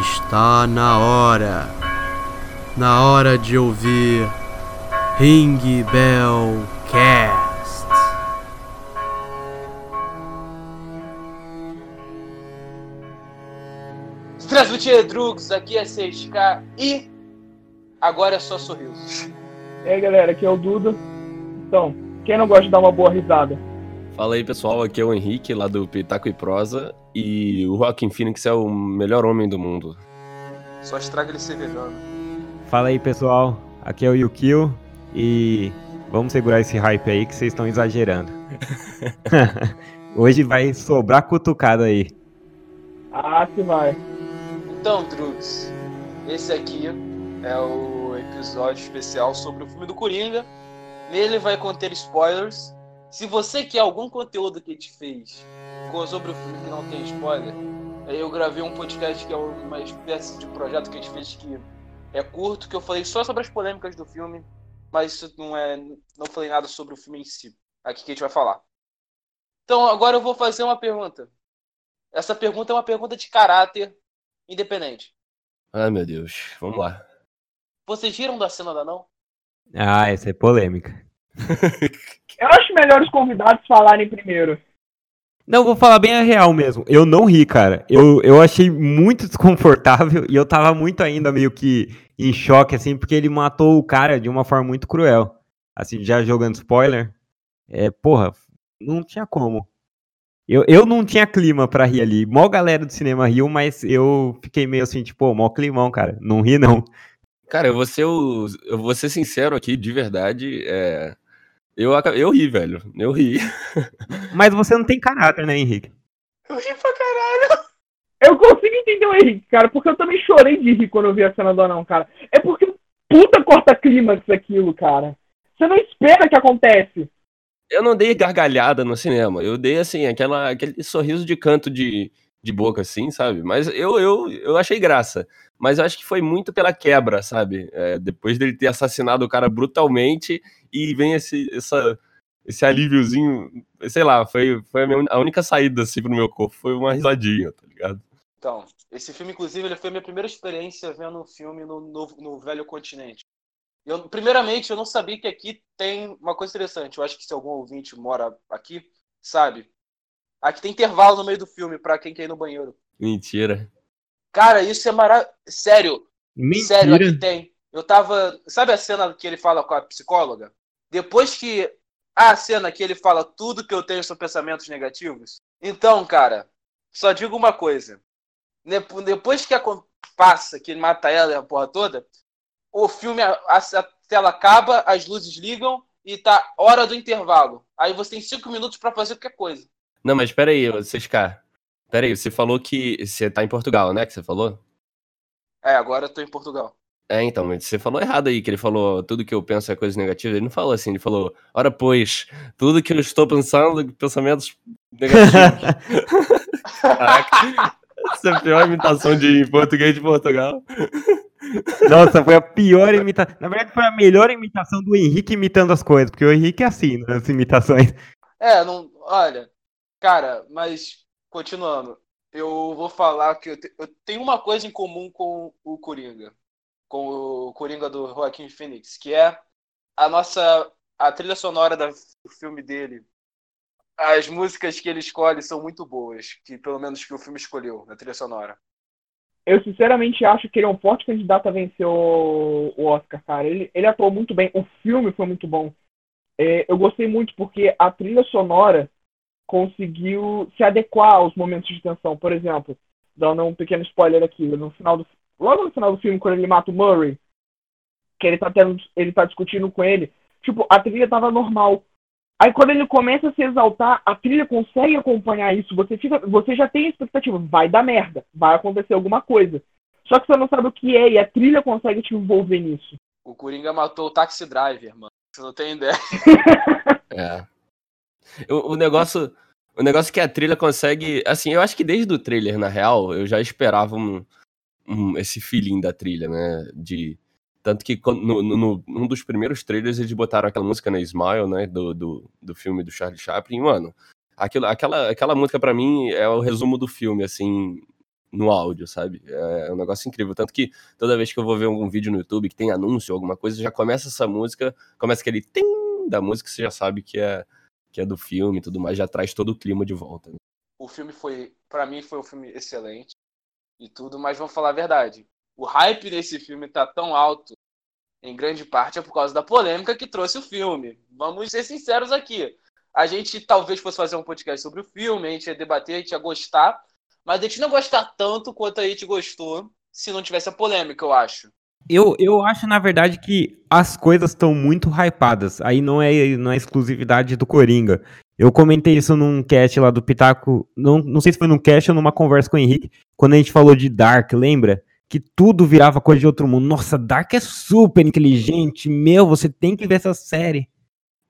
Está na hora, na hora de ouvir Ring Bell Cast. Transmitir Drugs, aqui é 6K e agora é só sorriso. E aí galera, aqui é o Duda. Então, quem não gosta de dar uma boa risada? Fala aí pessoal, aqui é o Henrique lá do Pitaco e Prosa e o Joaquin Phoenix é o melhor homem do mundo. Só estraga ele ser vegano. Fala aí pessoal, aqui é o Yukio e vamos segurar esse hype aí que vocês estão exagerando. Hoje vai sobrar cutucada aí. Ah, que vai. Então, Drugs, esse aqui é o episódio especial sobre o filme do Coringa. Nele vai conter spoilers. Se você quer algum conteúdo que a gente fez sobre o filme que não tem spoiler, eu gravei um podcast que é uma espécie de projeto que a gente fez que é curto, que eu falei só sobre as polêmicas do filme, mas isso não é. não falei nada sobre o filme em si. Aqui que a gente vai falar. Então agora eu vou fazer uma pergunta. Essa pergunta é uma pergunta de caráter independente. Ai meu Deus, vamos lá. Vocês riram da cena da não? Ah, essa é polêmica. Eu acho melhor os convidados falarem primeiro. Não, vou falar bem a real mesmo. Eu não ri, cara. Eu, eu achei muito desconfortável e eu tava muito ainda meio que em choque, assim, porque ele matou o cara de uma forma muito cruel. Assim, já jogando spoiler. É, porra, não tinha como. Eu, eu não tinha clima pra rir ali. Mó galera do cinema riu, mas eu fiquei meio assim, tipo, mó climão, cara. Não ri, não. Cara, eu vou ser, o, eu vou ser sincero aqui, de verdade. É, eu, eu ri, velho. Eu ri. Mas você não tem caráter, né, Henrique? Eu ri pra caralho. Eu consigo entender o Henrique, cara, porque eu também chorei de rir quando eu vi a cena do anão, cara. É porque puta corta clímax aquilo, cara. Você não espera que acontece. Eu não dei gargalhada no cinema. Eu dei, assim, aquela, aquele sorriso de canto de, de boca, assim, sabe? Mas eu, eu, eu achei graça. Mas eu acho que foi muito pela quebra, sabe? É, depois dele ter assassinado o cara brutalmente e vem esse, essa, esse alíviozinho. Sei lá, foi, foi a, minha, a única saída, assim, pro meu corpo. Foi uma risadinha, tá ligado? Então, esse filme, inclusive, ele foi a minha primeira experiência vendo um filme no, no, no Velho Continente. Eu, primeiramente, eu não sabia que aqui tem uma coisa interessante. Eu acho que se algum ouvinte mora aqui, sabe? Aqui tem intervalo no meio do filme pra quem quer ir no banheiro. Mentira. Cara, isso é maravilhoso. Sério, sério, Mentira. aqui tem. Eu tava. Sabe a cena que ele fala com a psicóloga? Depois que. A cena que ele fala tudo que eu tenho são pensamentos negativos. Então, cara, só digo uma coisa. Depo- Depois que acon- passa, que ele mata ela e a porra toda, o filme, a, a- a tela acaba, as luzes ligam e tá hora do intervalo. Aí você tem cinco minutos pra fazer qualquer coisa. Não, mas peraí, vocês cá. Peraí, você falou que você tá em Portugal, né? Que você falou? É, agora eu tô em Portugal. É, então, mas você falou errado aí, que ele falou tudo que eu penso é coisa negativa. Ele não falou assim, ele falou, ora pois, tudo que eu estou pensando, pensamentos negativos. Caraca, essa é a pior imitação de português de Portugal. Nossa, foi a pior imitação. Na verdade, foi a melhor imitação do Henrique imitando as coisas, porque o Henrique é assim nas imitações. É, não. Olha, cara, mas continuando, eu vou falar que eu, te- eu tenho uma coisa em comum com o Coringa, com o Coringa do Joaquim Phoenix, que é a nossa a trilha sonora do filme dele. As músicas que ele escolhe são muito boas, que pelo menos que o filme escolheu na trilha sonora. Eu sinceramente acho que ele é um forte candidato a vencer o, o Oscar, cara. Ele, ele atuou muito bem, o filme foi muito bom. É, eu gostei muito porque a trilha sonora conseguiu se adequar aos momentos de tensão. Por exemplo, dando um pequeno spoiler aqui, no final do, logo no final do filme, quando ele mata o Murray, que ele tá, tendo, ele tá discutindo com ele, tipo, a trilha tava normal. Aí quando ele começa a se exaltar, a trilha consegue acompanhar isso. Você, fica, você já tem a expectativa, vai dar merda, vai acontecer alguma coisa. Só que você não sabe o que é e a trilha consegue te envolver nisso. O Coringa matou o Taxi Driver, mano. Você não tem ideia. É. O, o negócio. O negócio que a trilha consegue. Assim, eu acho que desde o trailer, na real, eu já esperava um, um- esse feeling da trilha, né? De. Tanto que no, no, num dos primeiros trailers eles botaram aquela música, né? Smile, né? Do, do, do filme do Charlie Chaplin. Mano, aquilo, aquela, aquela música pra mim é o resumo do filme, assim. no áudio, sabe? É um negócio incrível. Tanto que toda vez que eu vou ver algum vídeo no YouTube que tem anúncio, alguma coisa, já começa essa música, começa aquele tim da música, você já sabe que é, que é do filme e tudo mais, já traz todo o clima de volta. Né? O filme foi, para mim, foi um filme excelente e tudo, mas vamos falar a verdade. O hype desse filme tá tão alto, em grande parte é por causa da polêmica que trouxe o filme. Vamos ser sinceros aqui. A gente talvez fosse fazer um podcast sobre o filme, a gente ia debater, a gente ia gostar, mas a gente não gostar tanto quanto a gente gostou se não tivesse a polêmica, eu acho. Eu, eu acho, na verdade, que as coisas estão muito hypadas. Aí não é, não é exclusividade do Coringa. Eu comentei isso num cast lá do Pitaco. Não, não sei se foi num cast ou numa conversa com o Henrique. Quando a gente falou de Dark, lembra? Que tudo virava coisa de outro mundo. Nossa, Dark é super inteligente. Meu, você tem que ver essa série.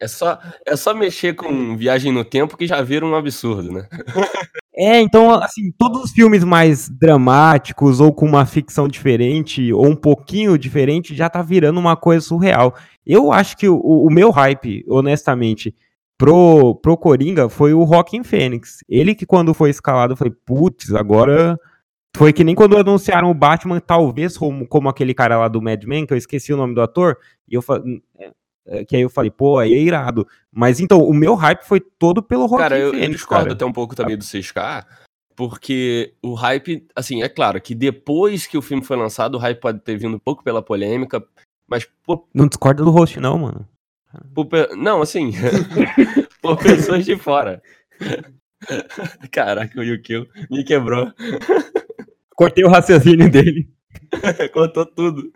É só, é só mexer com viagem no tempo que já vira um absurdo, né? É, então, assim, todos os filmes mais dramáticos ou com uma ficção diferente ou um pouquinho diferente já tá virando uma coisa surreal. Eu acho que o, o meu hype, honestamente, pro, pro Coringa foi o Rockin' Fênix. Ele que quando foi escalado, foi, putz, agora foi que nem quando anunciaram o Batman, talvez como, como aquele cara lá do Mad Men, que eu esqueci o nome do ator, e eu é, que aí eu falei, pô, aí é irado. Mas então, o meu hype foi todo pelo Rock Cara, eu, eu discordo cara. até um pouco também do 6K, porque o hype, assim, é claro que depois que o filme foi lançado, o hype pode ter vindo um pouco pela polêmica, mas... Pô, não discorda do host não, mano. Por, não, assim, por pessoas de fora. Caraca, o Yukio me quebrou. Cortei o raciocínio dele. Cortou tudo.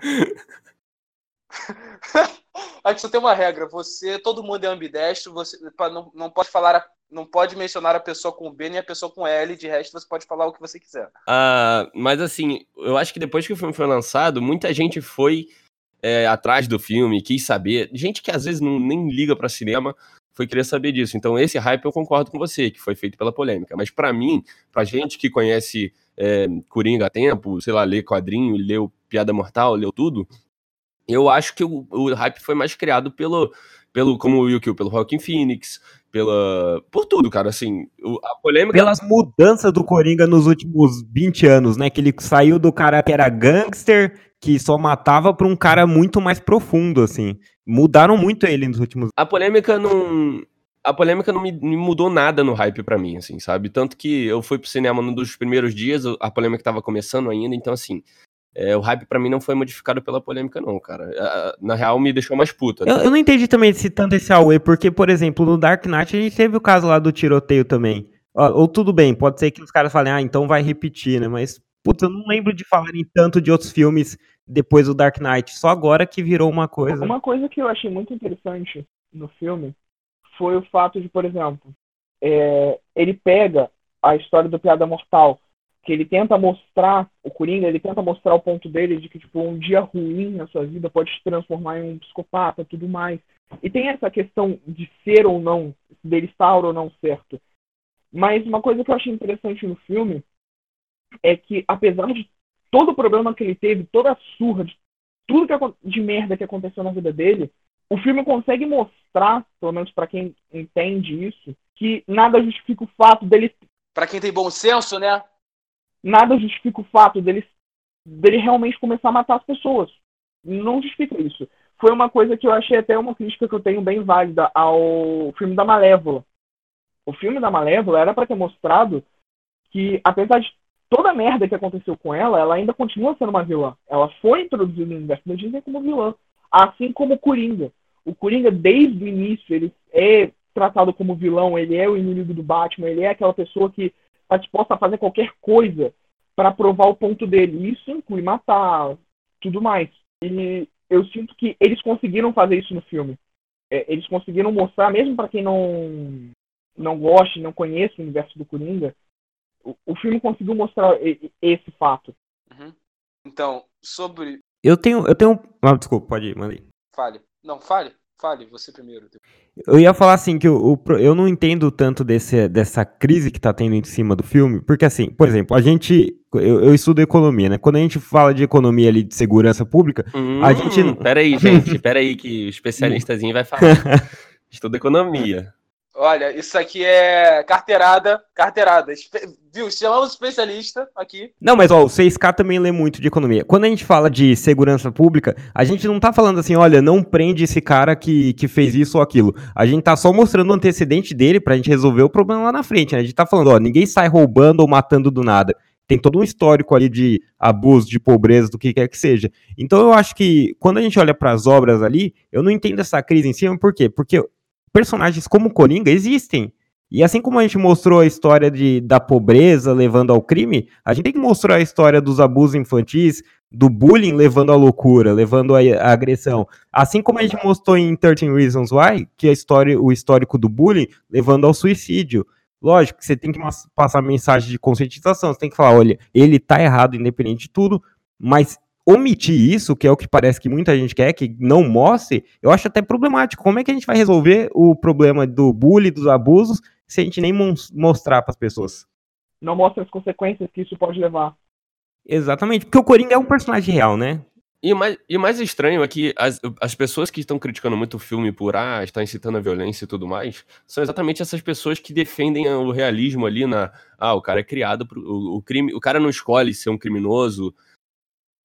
A gente só tem uma regra. Você, todo mundo é ambidestro. Você não, não pode falar, não pode mencionar a pessoa com B nem a pessoa com L. De resto, você pode falar o que você quiser. Uh, mas assim, eu acho que depois que o filme foi lançado, muita gente foi é, atrás do filme, quis saber. Gente que às vezes não, nem liga para cinema foi querer saber disso. Então esse hype eu concordo com você, que foi feito pela polêmica. Mas para mim, pra gente que conhece é, Coringa há tempo, sei lá, lê quadrinho, leu Piada Mortal, leu tudo, eu acho que o, o hype foi mais criado pelo, pelo como o Yukio, pelo Rockin' Phoenix, pela por tudo, cara, assim, a polêmica pelas mudanças do Coringa nos últimos 20 anos, né, que ele saiu do cara que era gangster, que só matava para um cara muito mais profundo, assim. Mudaram muito ele nos últimos A polêmica não a polêmica não me, me mudou nada no hype para mim, assim, sabe? Tanto que eu fui pro cinema num dos primeiros dias, a polêmica tava começando ainda, então assim, é, o hype para mim não foi modificado pela polêmica, não, cara. Na real, me deixou mais puta. Eu, eu, não entendi também se tanto esse Aue, porque, por exemplo, no Dark Knight a gente teve o caso lá do tiroteio também. Ou, ou tudo bem, pode ser que os caras falem, ah, então vai repetir, né? Mas, puta, eu não lembro de falarem tanto de outros filmes depois do Dark Knight. Só agora que virou uma coisa. Uma coisa que eu achei muito interessante no filme foi o fato de, por exemplo, é, ele pega a história do Piada Mortal que ele tenta mostrar, o Coringa, ele tenta mostrar o ponto dele de que, tipo, um dia ruim na sua vida pode te transformar em um psicopata tudo mais. E tem essa questão de ser ou não, dele estar ou não certo. Mas uma coisa que eu achei interessante no filme é que, apesar de todo o problema que ele teve, toda a surra, de tudo que, de merda que aconteceu na vida dele, o filme consegue mostrar, pelo menos para quem entende isso, que nada justifica o fato dele. Para quem tem bom senso, né? Nada justifica o fato dele, dele realmente começar a matar as pessoas. Não justifica isso. Foi uma coisa que eu achei até uma crítica que eu tenho bem válida ao filme da Malévola. O filme da Malévola era para ter mostrado que, apesar de toda a merda que aconteceu com ela, ela ainda continua sendo uma vilã. Ela foi introduzida no universo da Disney como vilã. Assim como o Coringa. O Coringa, desde o início, ele é tratado como vilão, ele é o inimigo do Batman, ele é aquela pessoa que está disposta a fazer qualquer coisa para provar o ponto dele. Isso inclui matar, tudo mais. E eu sinto que eles conseguiram fazer isso no filme. É, eles conseguiram mostrar, mesmo para quem não não gosta, não conhece o universo do Coringa, o, o filme conseguiu mostrar esse fato. Uhum. Então, sobre. Eu tenho. Eu tenho. Ah, desculpa, pode ir, manda aí. Fale. Não, fale. Fale, você primeiro. Eu ia falar assim que o, o, eu não entendo tanto desse, dessa crise que tá tendo em cima do filme, porque assim, por exemplo, a gente. Eu, eu estudo economia, né? Quando a gente fala de economia ali de segurança pública, hum, a gente. Peraí, gente, peraí, que o especialistazinho vai falar. Estudo economia. Olha, isso aqui é carteirada, carteirada. Viu? Chamamos especialista aqui. Não, mas ó, o 6K também lê muito de economia. Quando a gente fala de segurança pública, a gente não tá falando assim, olha, não prende esse cara que, que fez isso ou aquilo. A gente tá só mostrando o antecedente dele pra gente resolver o problema lá na frente. Né? A gente tá falando, ó, ninguém sai roubando ou matando do nada. Tem todo um histórico ali de abuso, de pobreza, do que quer que seja. Então eu acho que quando a gente olha para as obras ali, eu não entendo essa crise em cima, por quê? Porque personagens como Coringa existem. E assim como a gente mostrou a história de, da pobreza levando ao crime, a gente tem que mostrar a história dos abusos infantis, do bullying levando à loucura, levando à, agressão. Assim como a gente mostrou em 13 Reasons Why, que a história, o histórico do bullying levando ao suicídio. Lógico que você tem que passar mensagem de conscientização, você tem que falar, olha, ele tá errado independente de tudo, mas omitir isso, que é o que parece que muita gente quer, que não mostre, eu acho até problemático. Como é que a gente vai resolver o problema do bullying, dos abusos, se a gente nem mostrar para as pessoas. Não mostra as consequências que isso pode levar. Exatamente, porque o Coringa é um personagem real, né? E o mais, e o mais estranho é que as, as pessoas que estão criticando muito o filme por ah, estar incitando a violência e tudo mais, são exatamente essas pessoas que defendem o realismo ali na. Ah, o cara é criado. Pro, o, o, crime, o cara não escolhe ser um criminoso.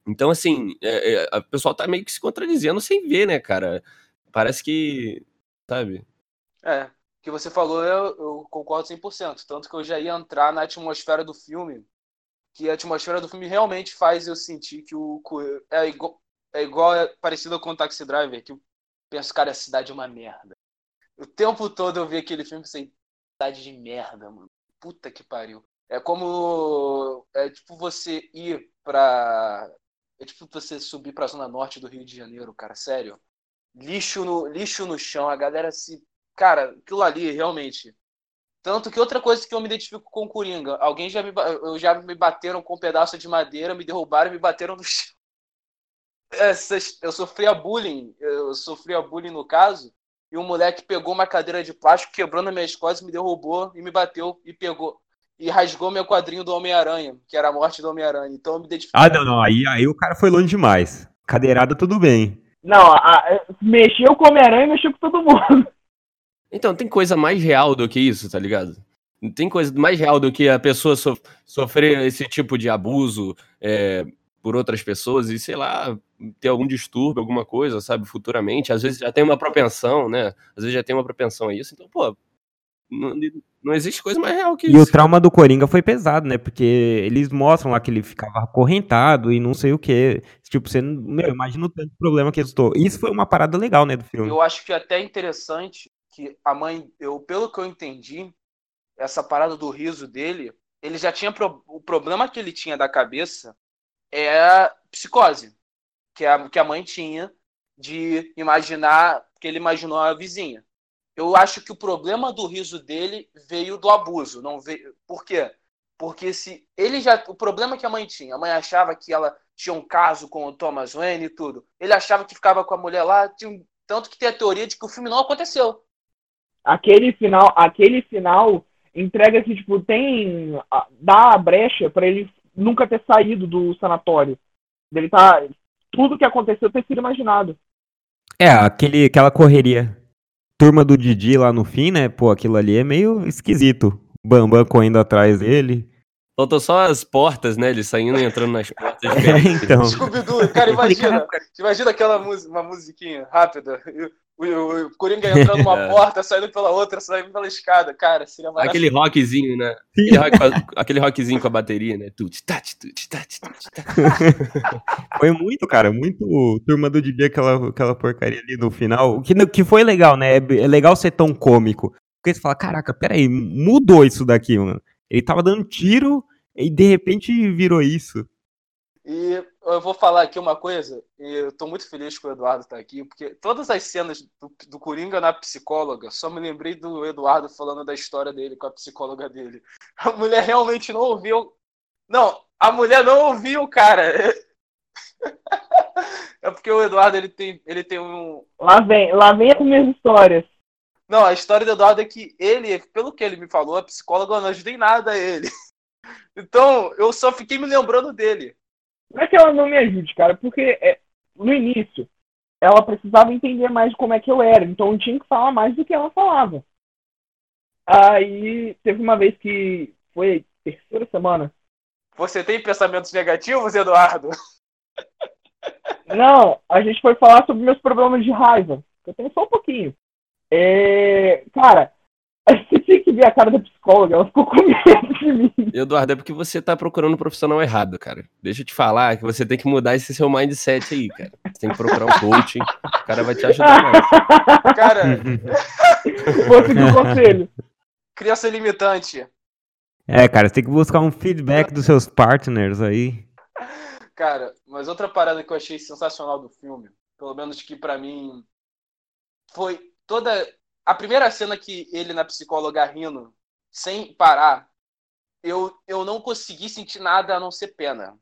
Então, assim, é, é, o pessoal tá meio que se contradizendo sem ver, né, cara? Parece que. Sabe? É, que você falou, eu, eu concordo 100%. Tanto que eu já ia entrar na atmosfera do filme, que a atmosfera do filme realmente faz eu sentir que o é igual, é igual é parecido com o Taxi Driver, que eu penso, cara, a cidade é uma merda. O tempo todo eu vi aquele filme sem cidade de merda, mano. Puta que pariu. É como é tipo você ir pra é tipo você subir pra zona norte do Rio de Janeiro, cara, sério. Lixo no lixo no chão, a galera se cara, aquilo ali realmente. Tanto que outra coisa que eu me identifico com o Coringa, alguém já me, eu já me bateram com um pedaço de madeira, me derrubaram e me bateram no chão. eu sofria bullying, eu sofria bullying no caso, e um moleque pegou uma cadeira de plástico, quebrou nas minhas costas, me derrubou e me bateu e pegou e rasgou meu quadrinho do Homem-Aranha, que era a morte do Homem-Aranha. Então eu me identifiquei. Ah, não, não, aí, aí o cara foi longe demais. Cadeirada tudo bem. Não, a, mexeu com o Homem-Aranha e mexeu com todo mundo. Então, tem coisa mais real do que isso, tá ligado? Tem coisa mais real do que a pessoa so sofrer esse tipo de abuso é, por outras pessoas e, sei lá, ter algum distúrbio, alguma coisa, sabe, futuramente. Às vezes já tem uma propensão, né? Às vezes já tem uma propensão a isso. Então, pô, não, não existe coisa mais real que e isso. E o trauma do Coringa foi pesado, né? Porque eles mostram lá que ele ficava acorrentado e não sei o que. Tipo, você. Meu, imagina o tanto de problema que resultou. Isso foi uma parada legal, né, do filme. Eu acho que é até interessante que a mãe, eu pelo que eu entendi, essa parada do riso dele, ele já tinha pro, o problema que ele tinha da cabeça é psicose, que a, que a mãe tinha de imaginar que ele imaginou a vizinha. Eu acho que o problema do riso dele veio do abuso, não veio. Por quê? Porque se ele já o problema que a mãe tinha, a mãe achava que ela tinha um caso com o Thomas Wayne e tudo. Ele achava que ficava com a mulher lá, tinha, tanto que tem a teoria de que o filme não aconteceu aquele final, aquele final entrega que tipo tem dá a brecha para ele nunca ter saído do sanatório. Ele tá tudo que aconteceu ter sido imaginado. É, aquele aquela correria. Turma do Didi lá no fim, né? Pô, aquilo ali é meio esquisito. Bambam correndo atrás dele. Faltou só as portas, né? Ele saindo e entrando nas portas. É, então. Scooby-Doo, cara, imagina. imagina aquela música, uma musiquinha rápida. O, o, Coringa entrando numa porta, saindo pela outra, saindo pela escada. Cara, seria maravilhoso. Aquele rockzinho, né? Aquele, rock, aquele rockzinho com a bateria, né? Tut, tat, tut, tat, tut, Foi muito, cara, muito turma do Didi, aquela, aquela porcaria ali no final. Que, que foi legal, né? É, é legal ser tão cômico. Porque você fala, caraca, peraí, mudou isso daqui, mano. Ele tava dando tiro e de repente virou isso. E eu vou falar aqui uma coisa, e eu tô muito feliz que o Eduardo tá aqui, porque todas as cenas do, do Coringa na psicóloga, só me lembrei do Eduardo falando da história dele com a psicóloga dele. A mulher realmente não ouviu. Não, a mulher não ouviu, cara. É porque o Eduardo ele tem, ele tem um. Lá vem, lá vem as minhas histórias. Não, a história do Eduardo é que ele, pelo que ele me falou, a psicóloga não ajuda em nada a ele. Então, eu só fiquei me lembrando dele. Não é que ela não me ajude, cara, porque é, no início ela precisava entender mais como é que eu era, então eu tinha que falar mais do que ela falava. Aí teve uma vez que foi terceira semana. Você tem pensamentos negativos, Eduardo? Não, a gente foi falar sobre meus problemas de raiva. Eu tenho só um pouquinho. É... Cara, você tinha que ver a cara da psicóloga, ela ficou com medo de mim. Eduardo, é porque você tá procurando um profissional errado, cara. Deixa eu te falar que você tem que mudar esse seu mindset aí, cara. Você tem que procurar um coaching, o cara vai te ajudar mais. Cara, Vou seguir o conselho. criança limitante. É, cara, você tem que buscar um feedback dos seus partners aí. Cara, mas outra parada que eu achei sensacional do filme, pelo menos que pra mim foi toda a primeira cena que ele na psicóloga rindo sem parar, eu, eu não consegui sentir nada a não ser pena.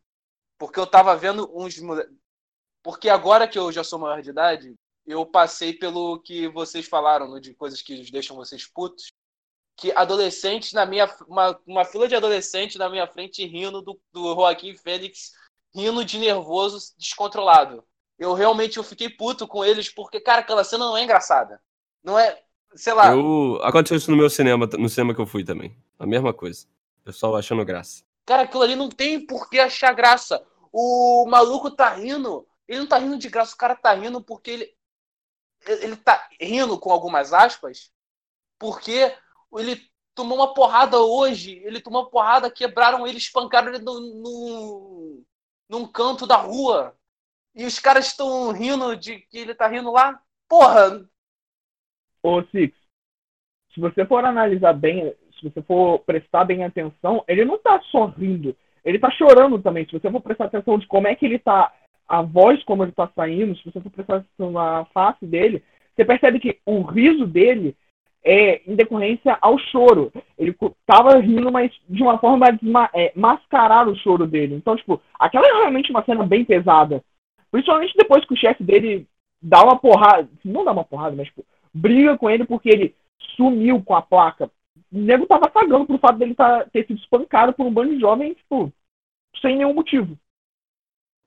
Porque eu tava vendo uns porque agora que eu já sou maior de idade, eu passei pelo que vocês falaram, né, de coisas que deixam vocês putos, que adolescentes na minha uma, uma fila de adolescentes na minha frente rindo do, do Joaquim Fênix rindo de nervoso, descontrolado. Eu realmente eu fiquei puto com eles porque, cara, aquela cena não é engraçada. Não é, sei lá. Eu... Aconteceu isso no meu cinema, no cinema que eu fui também. A mesma coisa. O pessoal achando graça. Cara, aquilo ali não tem por que achar graça. O maluco tá rindo. Ele não tá rindo de graça, o cara tá rindo porque ele. Ele tá rindo com algumas aspas, porque ele tomou uma porrada hoje. Ele tomou uma porrada, quebraram ele, espancaram ele no, no, num canto da rua. E os caras estão rindo de que ele tá rindo lá. Porra, Ô, Six, se você for analisar bem, se você for prestar bem atenção, ele não tá só rindo, ele tá chorando também. Se você for prestar atenção de como é que ele tá, a voz como ele tá saindo, se você for prestar atenção na face dele, você percebe que o riso dele é em decorrência ao choro. Ele tava rindo, mas de uma forma a é, mascarar o choro dele. Então, tipo, aquela é realmente uma cena bem pesada. Principalmente depois que o chefe dele dá uma porrada, não dá uma porrada, mas tipo, briga com ele porque ele sumiu com a placa. O nego tava cagando pro fato dele tá, ter sido espancado por um bando de jovens, tipo, sem nenhum motivo.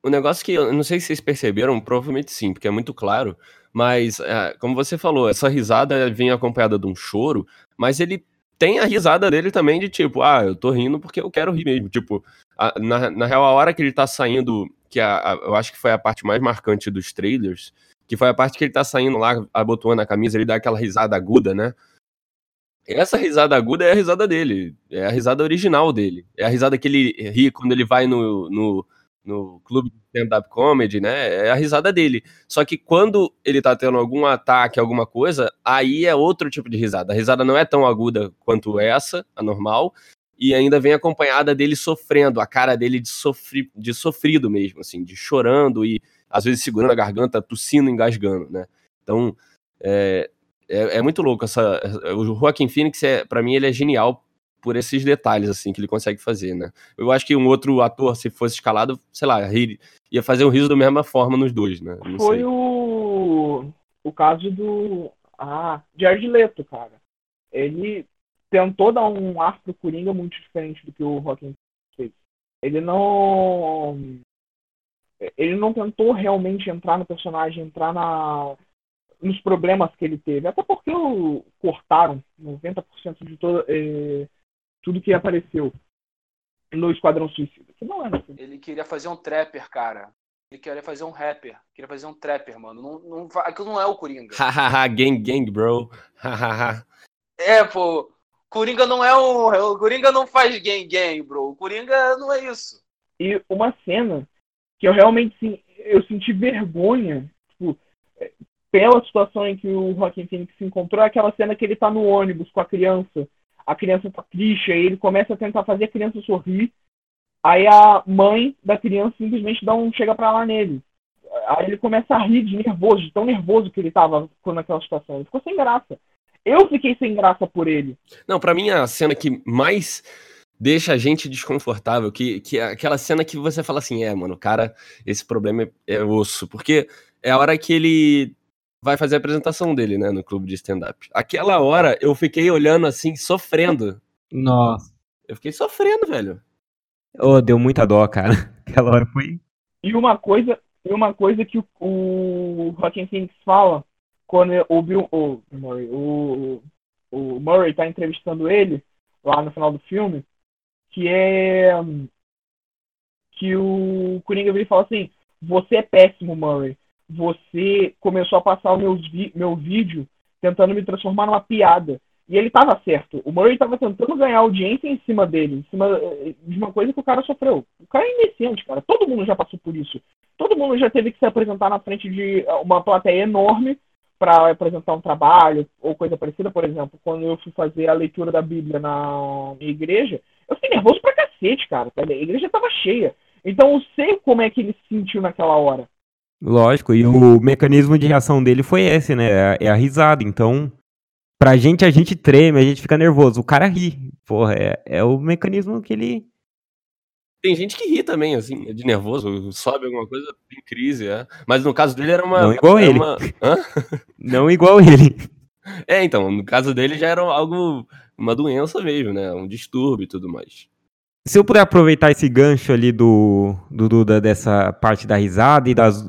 O negócio que eu não sei se vocês perceberam, provavelmente sim, porque é muito claro, mas é, como você falou, essa risada vem acompanhada de um choro, mas ele tem a risada dele também de tipo, ah, eu tô rindo porque eu quero rir mesmo. Tipo, a- na, na real, a hora que ele tá saindo, que a, a- eu acho que foi a parte mais marcante dos trailers, que foi a parte que ele tá saindo lá, abotoando a camisa, ele dá aquela risada aguda, né? Essa risada aguda é a risada dele, é a risada original dele. É a risada que ele ri quando ele vai no, no, no clube de stand-up comedy, né? É a risada dele. Só que quando ele tá tendo algum ataque, alguma coisa, aí é outro tipo de risada. A risada não é tão aguda quanto essa, a normal, e ainda vem acompanhada dele sofrendo, a cara dele de, sofri, de sofrido mesmo, assim, de chorando e às vezes segurando a garganta, tossindo, engasgando, né? Então, é, é, é muito louco essa. O Joaquim Phoenix, é, para mim, ele é genial por esses detalhes, assim, que ele consegue fazer, né? Eu acho que um outro ator, se fosse escalado, sei lá, ri- ia fazer um riso da mesma forma nos dois, né? Não Foi sei. o, o caso do. Ah, Jared Leto, cara. Ele tentou dar um ar pro Coringa muito diferente do que o Joaquin fez. Ele não. Ele não tentou realmente entrar no personagem, entrar na, nos problemas que ele teve. Até porque o, cortaram 90% de todo, eh, tudo que apareceu no Esquadrão Suicida. Que não é no filme. ele queria fazer um trapper, cara. Ele queria fazer um rapper. Queria fazer um trapper, mano. Não, não, aquilo não é o Coringa. Hahaha, gang, gang, bro. Hahaha. É, pô. Coringa não é um. O Coringa não faz gang gang, bro. O Coringa não é isso. E uma cena que eu realmente sim, eu senti vergonha, tipo, é, pela situação em que o Joaquin Phoenix se encontrou, é aquela cena que ele tá no ônibus com a criança, a criança tá triste, aí ele começa a tentar fazer a criança sorrir, aí a mãe da criança simplesmente dá um chega pra lá nele. Aí ele começa a rir de nervoso, de tão nervoso que ele tava quando naquela situação. Ele ficou sem graça. Eu fiquei sem graça por ele. Não, pra mim a cena que mais deixa a gente desconfortável, que, que é aquela cena que você fala assim, é, mano, cara, esse problema é, é osso, porque é a hora que ele vai fazer a apresentação dele, né, no clube de stand-up. Aquela hora eu fiquei olhando assim, sofrendo. Nossa. Eu fiquei sofrendo, velho. Ô, deu muita dó, cara. Aquela hora foi. E uma coisa, e uma coisa que o, o Joaquin Phoenix fala quando o Bill, o, Murray, o, o Murray tá entrevistando ele lá no final do filme, que é que o Coringa vira e fala assim: Você é péssimo, Murray. Você começou a passar o meu, meu vídeo tentando me transformar numa piada. E ele estava certo. O Murray estava tentando ganhar audiência em cima dele, em cima eh, de uma coisa que o cara sofreu. O cara é iniciante, cara. Todo mundo já passou por isso. Todo mundo já teve que se apresentar na frente de eh, uma plateia enorme para apresentar um trabalho ou coisa parecida. Por exemplo, quando eu fui fazer a leitura da Bíblia na minha igreja, eu fiquei nervoso pra cacete, cara. A igreja estava cheia. Então eu sei como é que ele se sentiu naquela hora. Lógico, e o mecanismo de reação dele foi esse, né? É, é a risada. Então, pra gente, a gente treme, a gente fica nervoso. O cara ri. Porra, é, é o mecanismo que ele. Tem gente que ri também, assim, de nervoso, sobe alguma coisa, tem crise, é. Mas no caso dele era uma. Não igual ele. Uma... Não igual ele. É, então, no caso dele já era algo, uma doença mesmo, né? Um distúrbio e tudo mais. Se eu puder aproveitar esse gancho ali do, do, dessa parte da risada e das,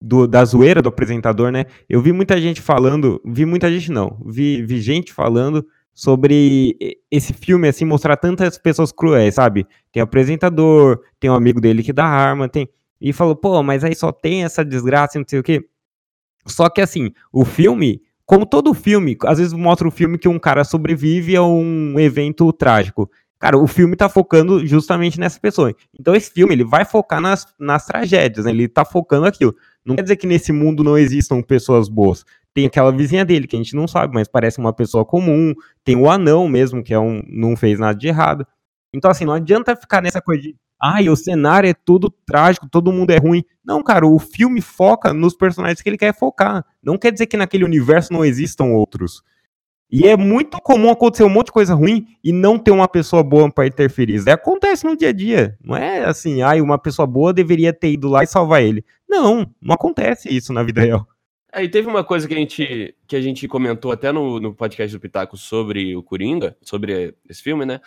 do, da zoeira do apresentador, né? Eu vi muita gente falando, vi muita gente não, vi, vi gente falando sobre esse filme, assim, mostrar tantas pessoas cruéis, sabe? Tem o apresentador, tem um amigo dele que dá arma, tem. E falou, pô, mas aí só tem essa desgraça e não sei o quê. Só que assim, o filme, como todo filme, às vezes mostra o filme que um cara sobrevive a um evento trágico. Cara, o filme tá focando justamente nessa pessoa. Então esse filme, ele vai focar nas, nas tragédias, né? Ele tá focando aquilo. Não quer dizer que nesse mundo não existam pessoas boas. Tem aquela vizinha dele, que a gente não sabe, mas parece uma pessoa comum. Tem o anão mesmo, que é um, não fez nada de errado. Então, assim, não adianta ficar nessa coisa de ai, o cenário é tudo trágico, todo mundo é ruim. Não, cara, o filme foca nos personagens que ele quer focar. Não quer dizer que naquele universo não existam outros. E é muito comum acontecer um monte de coisa ruim e não ter uma pessoa boa para interferir. Isso acontece no dia a dia. Não é assim, ai, uma pessoa boa deveria ter ido lá e salvar ele. Não, não acontece isso na vida real. Aí teve uma coisa que a gente, que a gente comentou até no, no podcast do Pitaco sobre o Coringa, sobre esse filme, né?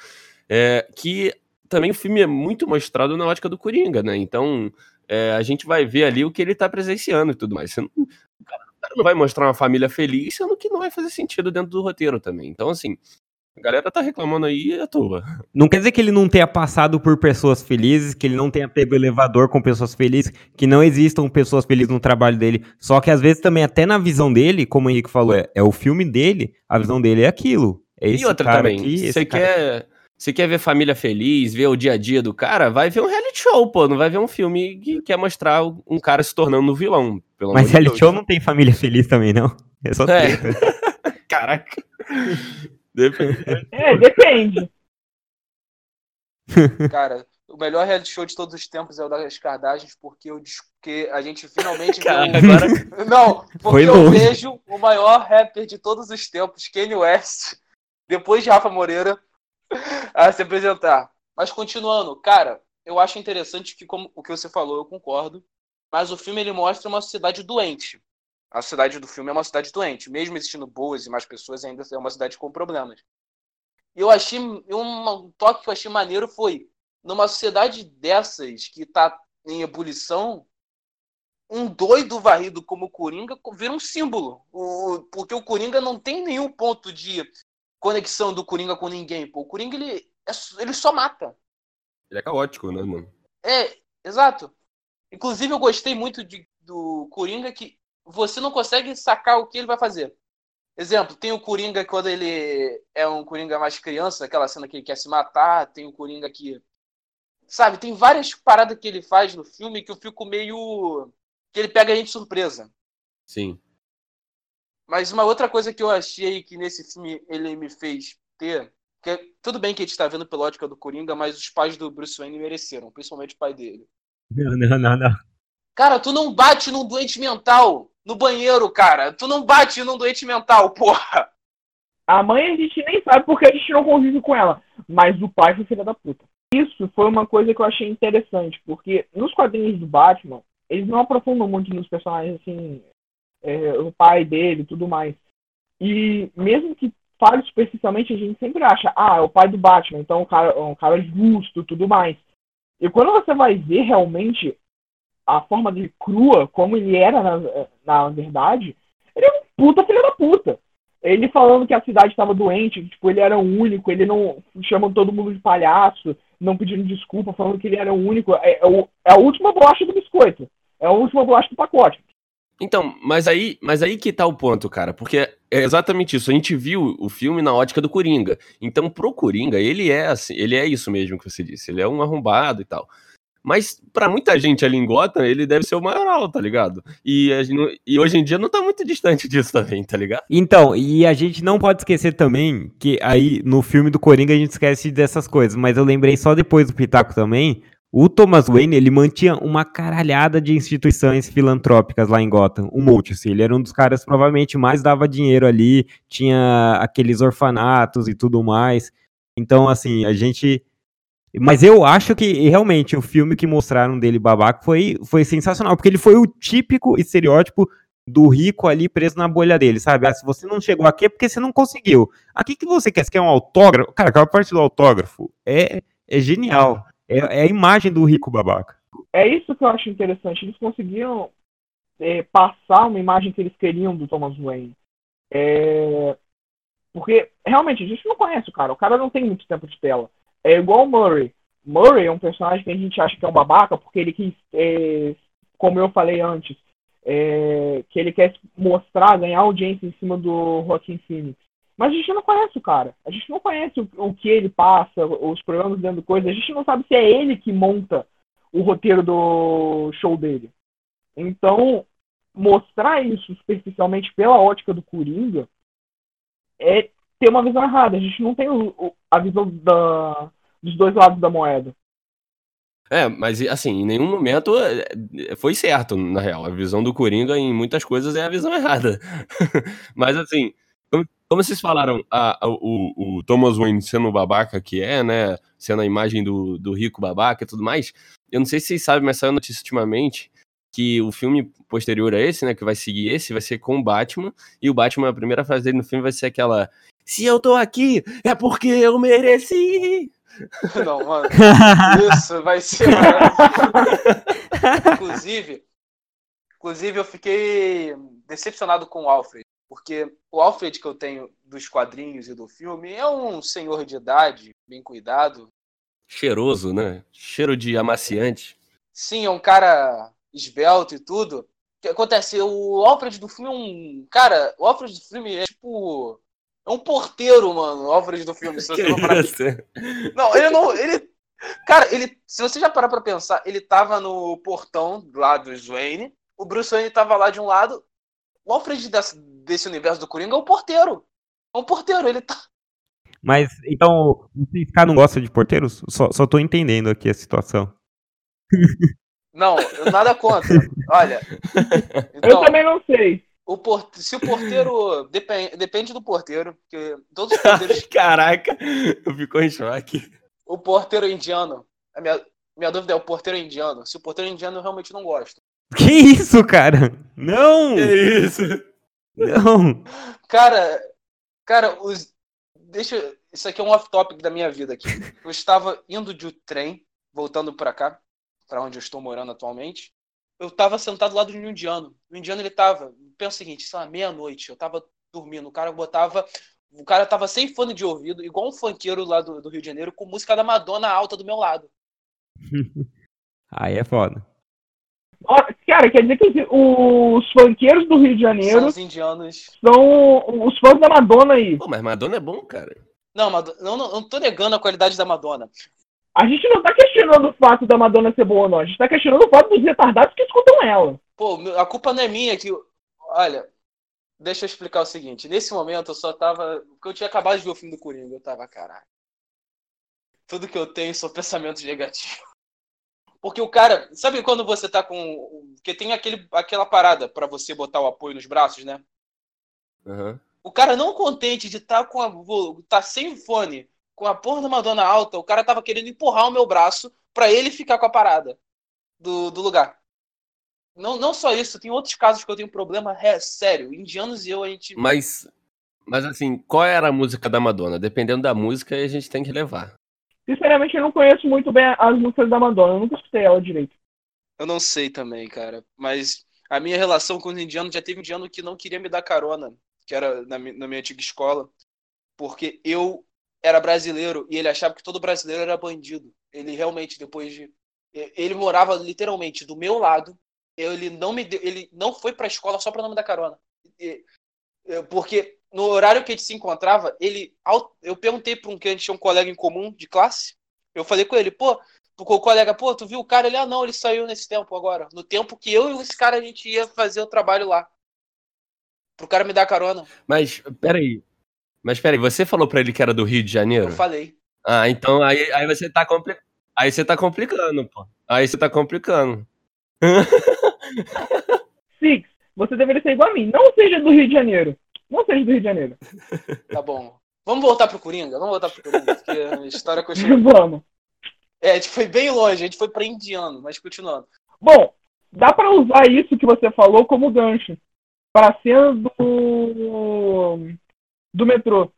É, que também o filme é muito mostrado na ótica do Coringa, né? Então é, a gente vai ver ali o que ele tá presenciando e tudo mais. Você não, o cara não vai mostrar uma família feliz, sendo que não vai fazer sentido dentro do roteiro também. Então, assim, a galera tá reclamando aí à toa. Não quer dizer que ele não tenha passado por pessoas felizes, que ele não tenha pego elevador com pessoas felizes, que não existam pessoas felizes no trabalho dele. Só que às vezes também, até na visão dele, como o Henrique falou, é, é o filme dele, a visão dele é aquilo. É e outra também, aqui, você esse cara... quer. Você quer ver família feliz, ver o dia a dia do cara? Vai ver um reality show, pô. Não vai ver um filme que quer mostrar um cara se tornando um vilão. Mas de reality show não tem família feliz também, não. É só É. Caraca. Depende. É, depende. Cara, o melhor reality show de todos os tempos é o das Kardashians, porque, eu, porque a gente finalmente Cara, viu... agora. Não, porque Foi eu vejo o maior rapper de todos os tempos, Kanye West, depois de Rafa Moreira, a se apresentar. Mas continuando, cara, eu acho interessante que, como o que você falou, eu concordo, mas o filme ele mostra uma sociedade doente. A sociedade do filme é uma cidade doente. Mesmo existindo boas e mais pessoas, ainda é uma cidade com problemas. E eu achei. Um toque que eu achei maneiro foi: numa sociedade dessas que tá em ebulição, um doido varrido como o Coringa vira um símbolo. O, porque o Coringa não tem nenhum ponto de conexão do Coringa com ninguém. Pô. O Coringa ele, é, ele só mata. Ele é caótico, né, mano? É, exato. Inclusive, eu gostei muito de, do Coringa que você não consegue sacar o que ele vai fazer. Exemplo, tem o Coringa quando ele é um Coringa mais criança, aquela cena que ele quer se matar, tem o Coringa que. Sabe, tem várias paradas que ele faz no filme que eu fico meio. que ele pega a gente de surpresa. Sim. Mas uma outra coisa que eu achei que nesse filme ele me fez ter. Que é- tudo bem que a gente tá vendo pela ótica do Coringa, mas os pais do Bruce Wayne mereceram, principalmente o pai dele. Não, não, não, não. Cara, tu não bate num doente mental no banheiro, cara. Tu não bate num doente mental, porra. A mãe a gente nem sabe porque a gente não convive com ela. Mas o pai foi filha da puta. Isso foi uma coisa que eu achei interessante, porque nos quadrinhos do Batman, eles não aprofundam muito nos personagens, assim, é, o pai dele tudo mais. E mesmo que fale superficialmente, a gente sempre acha, ah, é o pai do Batman, então é um cara, é um cara justo tudo mais. E quando você vai ver realmente a forma dele crua, como ele era na, na verdade, ele é um puta filho da puta. Ele falando que a cidade estava doente, tipo, ele era o único, ele não chamando todo mundo de palhaço, não pedindo desculpa, falando que ele era o único. É, é, o- é a última bolacha do biscoito. É a última bolacha do pacote. Então, mas aí, mas aí que tá o ponto, cara, porque é exatamente isso. A gente viu o filme na ótica do Coringa. Então, pro Coringa, ele é assim, ele é isso mesmo que você disse. Ele é um arrombado e tal. Mas pra muita gente ali em Gotham, ele deve ser o maior, tá ligado? E, e hoje em dia não tá muito distante disso também, tá ligado? Então, e a gente não pode esquecer também que aí no filme do Coringa a gente esquece dessas coisas, mas eu lembrei só depois do Pitaco também, o Thomas Wayne, ele mantinha uma caralhada de instituições filantrópicas lá em Gotham, um monte, assim, ele era um dos caras que provavelmente mais dava dinheiro ali, tinha aqueles orfanatos e tudo mais, então assim, a gente... Mas eu acho que realmente o filme que mostraram dele babaca foi, foi sensacional, porque ele foi o típico estereótipo do rico ali preso na bolha dele, sabe? Ah, se você não chegou aqui é porque você não conseguiu. Aqui que você quer? Você quer um autógrafo? Cara, aquela parte do autógrafo é, é genial. É, é a imagem do rico babaca. É isso que eu acho interessante. Eles conseguiram é, passar uma imagem que eles queriam do Thomas Wayne. É, Porque, realmente, a gente não conhece o cara. O cara não tem muito tempo de tela. É igual o Murray. Murray é um personagem que a gente acha que é um babaca porque ele quis, é, como eu falei antes, é, que ele quer mostrar, ganhar audiência em cima do Joaquin Phoenix. Mas a gente não conhece o cara. A gente não conhece o, o que ele passa, os programas dentro do coisa. A gente não sabe se é ele que monta o roteiro do show dele. Então, mostrar isso superficialmente pela ótica do Coringa é ter uma visão errada. A gente não tem o- o- a visão da, dos dois lados da moeda. É, mas assim, em nenhum momento é, foi certo, na real. A visão do Coringa em muitas coisas é a visão errada. mas assim, como, como vocês falaram, a- a- o, o Thomas Wayne sendo o babaca que é, né? Sendo a imagem do, do rico babaca e tudo mais. Eu não sei se vocês sabem, mas saiu notícia ultimamente que o filme posterior a esse, né? Que vai seguir esse, vai ser com o Batman. E o Batman, a primeira frase dele no filme vai ser aquela. Se eu tô aqui, é porque eu mereci. Não, mano. Isso vai ser. inclusive, inclusive, eu fiquei decepcionado com o Alfred. Porque o Alfred que eu tenho dos quadrinhos e do filme é um senhor de idade, bem cuidado. Cheiroso, né? Cheiro de amaciante. Sim, é um cara esbelto e tudo. O que acontece? O Alfred do filme é um. Cara, o Alfred do filme é tipo. É um porteiro, mano. O Alfred do filme. Se você for parar isso? Não, ele não. Ele. Cara, ele. Se você já parar pra pensar, ele tava no portão lá do Wayne. O Bruce Wayne tava lá de um lado. O Alfred desse, desse universo do Coringa é um porteiro. É um porteiro, ele tá. Mas, então, vocês caras não gostam de porteiros? Só, só tô entendendo aqui a situação. Não, eu nada contra. Olha. Eu Então, também não sei. O se o porteiro. Depende, depende do porteiro. Porque todos os porteiros. Caraca, eu fico em choque. o porteiro indiano. A minha, minha dúvida é o porteiro indiano. Se o porteiro indiano eu realmente não gosto. Que isso, cara? Não! Que isso? Não! Cara, cara, os. Deixa. Isso aqui é um off-topic da minha vida aqui. Eu estava indo de trem, voltando pra cá, pra onde eu estou morando atualmente. Eu tava sentado lá do indiano. O indiano ele tava. Pensa o seguinte, sei lá, meia-noite. Eu tava dormindo. O cara botava. O cara tava sem fone de ouvido, igual um funkeiro lá do, do Rio de Janeiro, com música da Madonna alta do meu lado. Aí é foda. Ó, Cara, quer dizer que os funkeiros do Rio de São Janeiro os indianos. são os fãs da Madonna aí. Pô, mas Madonna é bom, cara. Não, Mado- não, não, não tô negando a qualidade da Madonna. A gente não tá questionando o fato da Madonna ser boa, não. A gente tá questionando o fato dos retardados que escutam ela. Pô, a culpa não é minha que. Olha, deixa eu explicar o seguinte. Nesse momento eu só tava. Porque eu tinha acabado de ver o filme do Coringa. Eu tava, caralho. Tudo que eu tenho são pensamentos negativos. Porque o cara. Sabe quando você tá com. Porque tem aquele, aquela parada pra você botar o apoio nos braços, né? Aham. O cara não contente de estar com a. tá sem fone, com a porra da Madonna alta, o cara tava querendo empurrar o meu braço pra ele ficar com a parada do, do lugar. Não, não só isso, tem outros casos que eu tenho problema é, sério. Indianos e eu, a gente. Mas, mas assim, qual era a música da Madonna? Dependendo da música, a gente tem que levar. Sinceramente, eu não conheço muito bem as músicas da Madonna. Eu nunca escutei ela direito. Eu não sei também, cara. Mas a minha relação com os indianos já teve um indiano que não queria me dar carona. que era na, na minha antiga escola, porque eu era brasileiro e ele achava que todo brasileiro era bandido. Ele realmente, depois de. Ele morava literalmente do meu lado. Ele não me deu, ele não foi pra escola só pra não me dar carona. E- Porque no horário que a gente se encontrava, ele. Eu perguntei pra um que a gente tinha um colega em comum de classe. Eu falei com ele, pô, o colega, pô, tu viu o cara? Ele, ah, não, ele saiu nesse tempo agora. No tempo que eu e esse cara a gente ia fazer o trabalho lá. Pro cara me dar carona. Mas, peraí. Mas peraí, você falou pra ele que era do Rio de Janeiro? Eu falei. Ah, então aí, aí você tá compli... Aí você tá complicando, pô. Aí você tá complicando. Six, você deveria ser igual a mim. Não seja do Rio de Janeiro. Não seja do Rio de Janeiro. Tá bom. Vamos voltar pro Coringa? Vamos voltar pro Coringa, porque a história continua. Vamos. É, a gente foi bem longe, a gente foi pra indiano, mas continuando. Bom, dá pra usar isso que você falou como gancho para a cena do do metrô,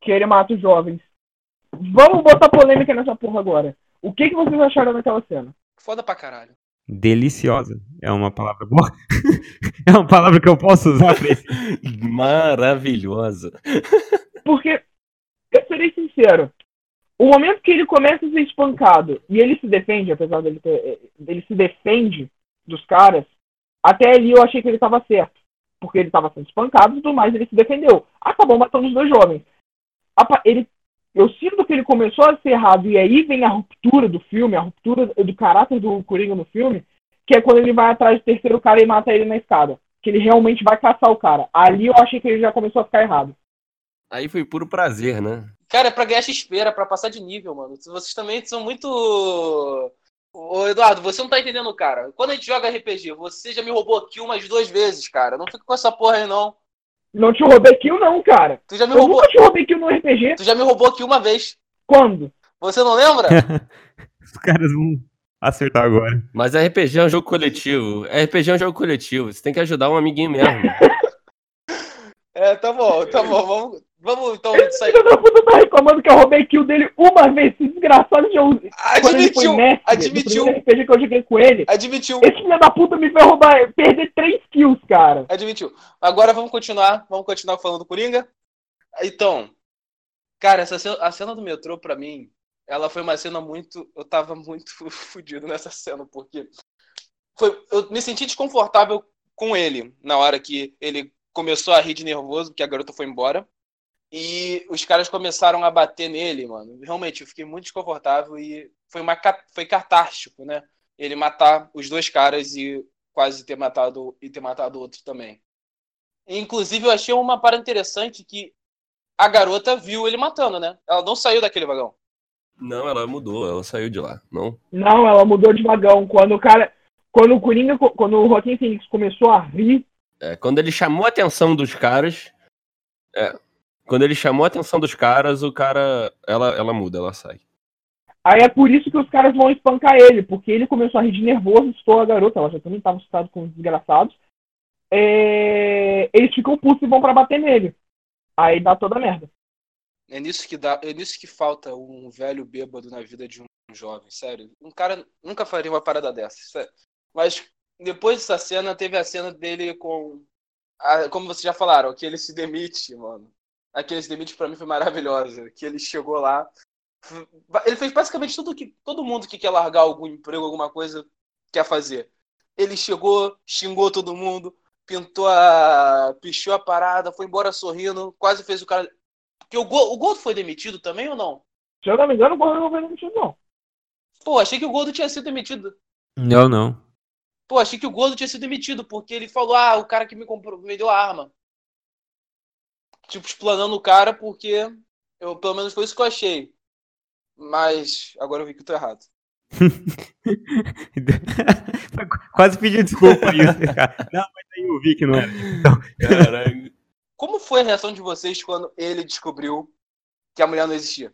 que ele mata os jovens. Vamos botar polêmica nessa porra agora. O que, que vocês acharam daquela cena? Foda pra caralho. Deliciosa. É uma palavra boa? é uma palavra que eu posso usar pra esse. Maravilhosa. Porque, eu serei sincero, o momento que ele começa a ser espancado e ele se defende, apesar dele ter, eh, ele se defende dos caras, até ali eu achei que ele estava certo. Porque ele estava sendo espancado e tudo mais, ele se defendeu. Acabou matando os dois jovens. Ele, eu sinto que ele começou a ser errado e aí vem a ruptura do filme, a ruptura do caráter do Coringa no filme, que é quando ele vai atrás do terceiro cara e mata ele na escada. Que ele realmente vai caçar o cara. Ali eu achei que ele já começou a ficar errado. Aí foi puro prazer, né? Cara, é pra ganhar XP, era pra passar de nível, mano. Vocês também são muito. Ô, Eduardo, você não tá entendendo, cara. Quando a gente joga RPG, você já me roubou aqui umas duas vezes, cara. Não fica com essa porra aí, não. Não te roubei kill, não, cara. Tu já me Eu roubou. nunca te roubei kill no RPG. Tu já me roubou aqui uma vez. Quando? Você não lembra? Os caras vão acertar agora. Mas RPG é um jogo coletivo. RPG é um jogo coletivo. Você tem que ajudar um amiguinho mesmo. É, tá bom, tá bom. Vamos, vamos então sair. filho da puta tá reclamando que eu roubei kill dele uma vez. Esse desgraçado ele foi Admitiu, mestre, admitiu. RPG que eu joguei com ele, admitiu, esse filho da puta me fez roubar, perder três kills, cara. admitiu. Agora vamos continuar, vamos continuar falando do Coringa. Então, cara, essa cena, a cena do metrô pra mim, ela foi uma cena muito, eu tava muito fudido nessa cena porque foi, eu me senti desconfortável com ele na hora que ele começou a rir de nervoso porque a garota foi embora. E os caras começaram a bater nele, mano. Realmente, eu fiquei muito desconfortável e foi, uma, foi catártico, né? Ele matar os dois caras e quase ter matado e ter matado o outro também. Inclusive, eu achei uma parada interessante que a garota viu ele matando, né? Ela não saiu daquele vagão. Não, ela mudou, ela saiu de lá. Não? Não, ela mudou de vagão. Quando o cara. Quando o Coringa. Quando o Joaquim Phoenix começou a rir, É, quando ele chamou a atenção dos caras. É, quando ele chamou a atenção dos caras, o cara. Ela, ela muda, ela sai. aí é por isso que os caras vão espancar ele, porque ele começou a rir de nervoso, estou a garota, ela já também estava assustada com os desgraçados. É, Eles ficam putos e vão pra bater nele. Aí dá toda a merda. É nisso que dá, é nisso que falta um velho bêbado na vida de um jovem, sério. Um cara nunca faria uma parada dessa, sério. Mas depois dessa cena, teve a cena dele com. a- como vocês já falaram, que ele se demite, mano. Aquele se demite pra mim foi maravilhosa. Que ele chegou lá. Ele fez basicamente tudo que todo mundo que quer largar algum emprego, alguma coisa, quer fazer. Ele chegou, xingou todo mundo, pintou a. pichou a parada, foi embora sorrindo, quase fez o cara. Porque o Gordo, o Gordo foi demitido também ou não? Se eu não me engano, o Gordon não foi demitido, não. Pô, achei que o Gordo tinha sido demitido. Não, não. Pô, achei que o Gordo tinha sido demitido, porque ele falou, ah, o cara que me comprou, me deu a arma. Tipo, explanando o cara, porque eu, pelo menos foi isso que eu achei. Mas agora eu vi que eu tô errado. Quase pedi desculpa isso, cara. Não, mas aí eu vi que não era. Caralho. Como foi a reação de vocês quando ele descobriu que a mulher não existia?